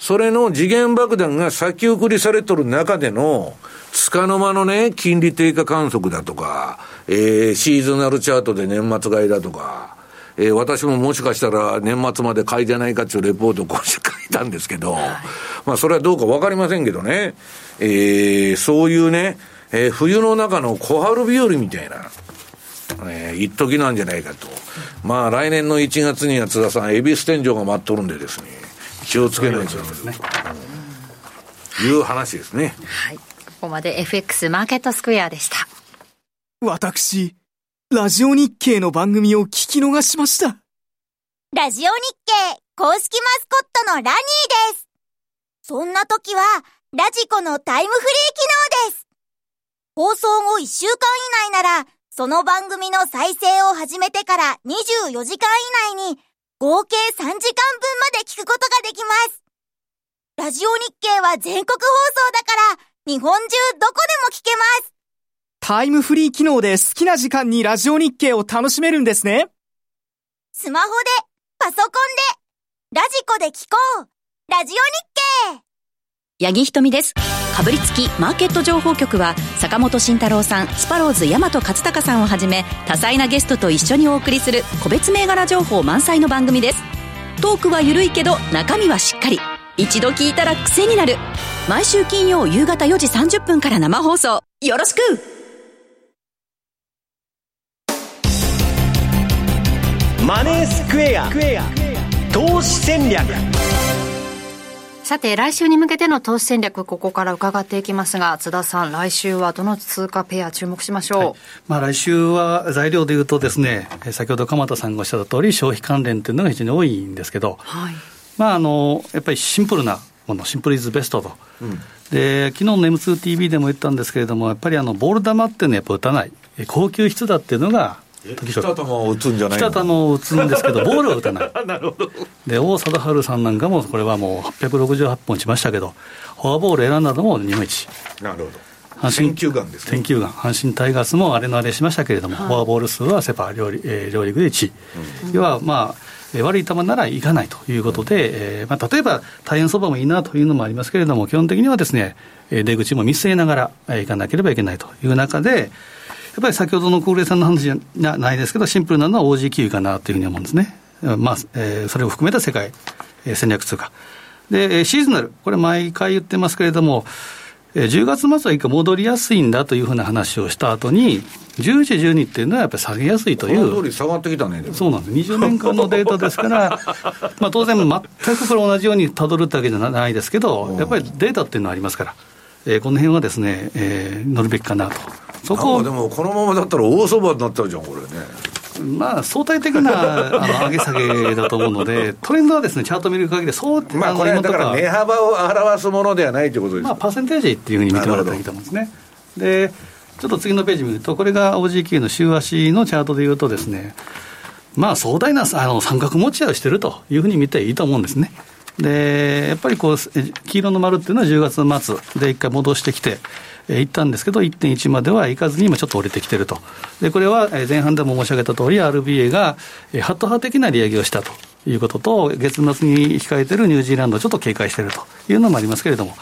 それの次元爆弾が先送りされとる中での、つかの間のね、金利低下観測だとか、えー、シーズナルチャートで年末買いだとか、えー、私ももしかしたら年末まで買いじゃないかっていうレポートを今週書いたんですけど、はい、まあそれはどうかわかりませんけどね、えー、そういうね、えー、冬の中の小春日和みたいな、えー、一時なんじゃないかと。まあ来年の1月には津田さん、恵比寿天井が待っとるんでですね、気をつけないとですね。いう話ですね。はい。ここまで FX マーケットスクエアでした。私、ラジオ日経の番組を聞き逃しました。ラジオ日経公式マスコットのラニーです。そんな時は、ラジコのタイムフリー機能です。放送後1週間以内なら、その番組の再生を始めてから24時間以内に、合計3時間分まで聞くことができます。ラジオ日経は全国放送だから、日本中どこでも聞けます。タイムフリー機能で好きな時間にラジオ日経を楽しめるんですね。スマホで、パソコンで、ラジコで聞こう。ラジオ日経八木ひとみです。かぶりつきマーケット情報局は、坂本慎太郎さん、スパローズ大和勝孝さんをはじめ、多彩なゲストと一緒にお送りする個別銘柄情報満載の番組です。トークは緩いけど、中身はしっかり。一度聞いたら癖になる。毎週金曜夕方4時30分から生放送。よろしくマネースクエア。投資戦略。さて、来週に向けての投資戦略、ここから伺っていきますが、津田さん、来週はどの通貨ペア注目しましょう、はい、まあ、来週は材料でいうとですね、先ほど鎌田さんがおっしゃった通り、消費関連というのが非常に多いんですけど、はい、まあ、あのやっぱりシンプルなもの、シンプルイズベストと。うん。で昨日の M2TV でも言ったんですけれども、やっぱりあのボール球っていうのはやっぱ打たない、高級質だっていうのが北玉を打つんじゃない北玉を打つんですけど、ボールは打たない。なるほど。で、王貞治さんなんかも、これはもう868本打ちましたけど、フォアボール選んだのも日本一。なるほど。阪神球眼ですね。天球眼。阪神タイガースもあれのあれしましたけれども、はい、フォアボール数はセパ両,、えー、両リーグで1位。うん、要は、まあ、悪い球ならいかないということで、えーまあ、例えば大変そばもいいなというのもありますけれども、基本的にはですね、出口も見据えながらいかなければいけないという中で、ぱり先ほどの小暮さんの話じゃないですけど、シンプルなのは OG キウイかなというふうに思うんですね。まあ、えー、それを含めた世界戦略通貨。で、シーズナル、これ毎回言ってますけれども、10月末は一回戻りやすいんだというふうな話をした後に、11、12っていうのはやっぱり下げやすいという。通り下がってきたね。そうなんです。20年間のデータですから、まあ当然全くこれ同じようにたどるってわけじゃないですけど、やっぱりデータっていうのはありますから、えー、この辺はですね、えー、乗るべきかなと。そこでもこのままだったら大相場になっちゃうじゃん、これね。まあ、相対的なあの上げ下げだと思うので、トレンドはですね、チャート見る限り、そう、まあ、これだから値幅を表すものではないということですまあ、パーセンテージっていうふうに見てもらったらいいと思うんですね。で、ちょっと次のページ見ると、これが OGQ の週足のチャートでいうとですね、まあ、壮大なあの三角持ち合いをしてるというふうに見ていいと思うんですね。で、やっぱりこう、黄色の丸っていうのは10月末で一回戻してきて、えー、行ったんですけど、1.1まではいかずに今ちょっと降りてきてると。で、これは前半でも申し上げた通り、RBA がハット派的な利上げをしたということと、月末に控えてるニュージーランドをちょっと警戒しているというのもありますけれども、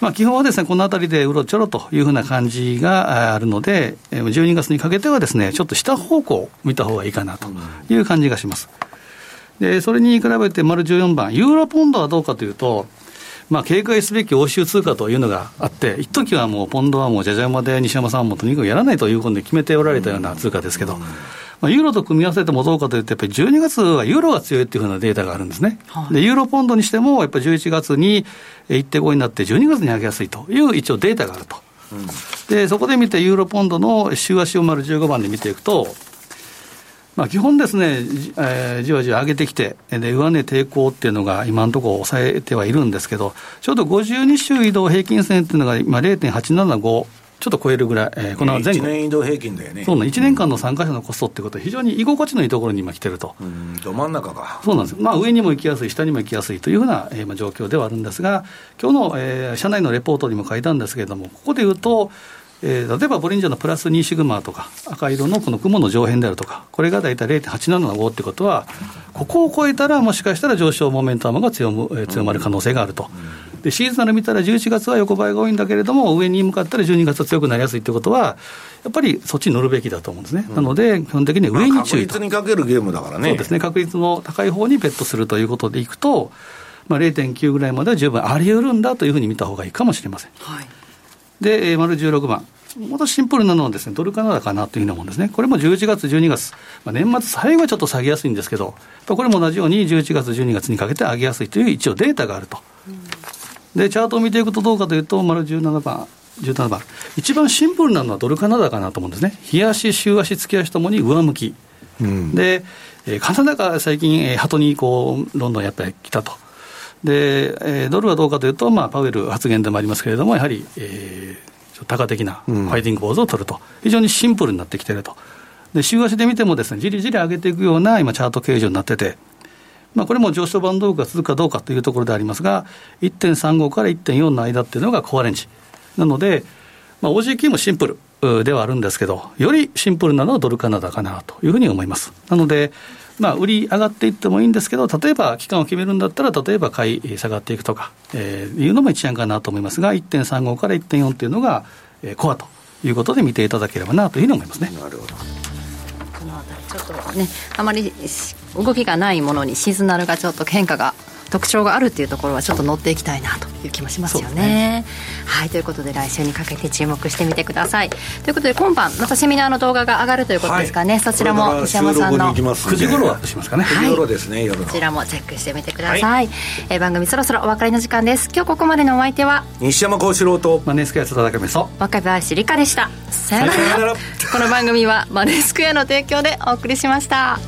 まあ、基本はですね、このあたりでうろちょろというふうな感じがあるので、12月にかけてはですね、ちょっと下方向を見た方がいいかなという感じがします。で、それに比べて丸14番、ユーロポンドはどうかというと、まあ、警戒すべき欧州通貨というのがあって、一時はもう、ポンドはもうじゃじゃ馬で西山さんもとにかくやらないということで決めておられたような通貨ですけど、まあ、ユーロと組み合わせてもどうかというと、やっぱり12月はユーロが強いっていうふうなデータがあるんですね。はい、で、ユーロポンドにしても、やっぱり11月に1.5になって、12月に上げやすいという一応データがあると。うん、で、そこで見て、ユーロポンドの週足を丸15番で見ていくと、まあ、基本ですね、えー、じわじわ上げてきて、で上値抵抗っていうのが今のところ抑えてはいるんですけど、ちょうど52週移動平均線っていうのが今0.875、ちょっと超えるぐらい、えー、この前後、1年移動平均だよね。そうな、1年間の参加者のコストってことは、非常に居心地のいいところに今来てると。うん、ど真ん中か。そうなんです。まあ、上にも行きやすい、下にも行きやすいというふうな、えー、まあ状況ではあるんですが、今日の、えー、社内のレポートにも書いたんですけれども、ここで言うと、えー、例えばボリンジャーのプラス2シグマとか、赤色のこの雲の上辺であるとか、これが大体0.875ってことは、ここを超えたら、もしかしたら上昇モメンタムが強む、えー、強まる可能性があると。でシーズナル見たら11月は横ばいが多いんだけれども、上に向かったら12月は強くなりやすいということは、やっぱりそっちに乗るべきだと思うんですね。うん、なので、基本的に上に注意と。確率にかけるゲームだからね。そうですね、確率の高い方にベットするということでいくと、まあ、0.9ぐらいまでは十分あり得るんだというふうに見た方がいいかもしれません。はい、で、丸16番。もっとシンプルなのはですね、ドルカナダかなというようなもんですね。これも11月、12月、まあ、年末最後はちょっと下げやすいんですけど、これも同じように11月、12月にかけて上げやすいという一応データがあると。で、チャートを見ていくとどうかというと、丸17番。17番一番シンプルなのはドルカナダかなと思うんですね、日足、週足、月足ともに上向き、うん、で、えー、カナダが最近、えー、鳩にこうどんどんやっぱり来たと、で、えー、ドルはどうかというと、まあ、パウエル発言でもありますけれども、やはり、えー、多価的なファイティング構図を取ると、非常にシンプルになってきていると。で、週足で見てもですね、じりじり上げていくような今、チャート形状になってて、まあ、これも上昇バンドが続くかどうかというところでありますが、1.35から1.4の間っていうのがコアレンジ。なので、まあ、OGQ もシンプルではあるんですけど、よりシンプルなのはドルカナダかなというふうに思います。なので、まあ、売り上がっていってもいいんですけど、例えば期間を決めるんだったら、例えば買い下がっていくとか、えー、いうのも一案かなと思いますが、1.35から1.4っていうのが、えー、コアということで見ていただければなというふうに思いますね。なるほどこの辺りちょっとねあまり動きがないものにシズナルがちょっと変化が特徴があるっていうところはちょっと乗っていきたいなという気もしますよね。ね。はいということで来週にかけて注目してみてください。ということで今晩またセミナーの動画が上がるということですかね、はい、そちらも西山さんの9時頃アップしますかね、9時頃ですね、こちらもチェックしてみてください、はい、えー、番組そろそろお別れの時間です。今日ここまでのお相手は？西山幸四郎と。マネースクエア津田中美そ若林理香でした。さよなら。この番組はマネースクエアの提供でお送りしました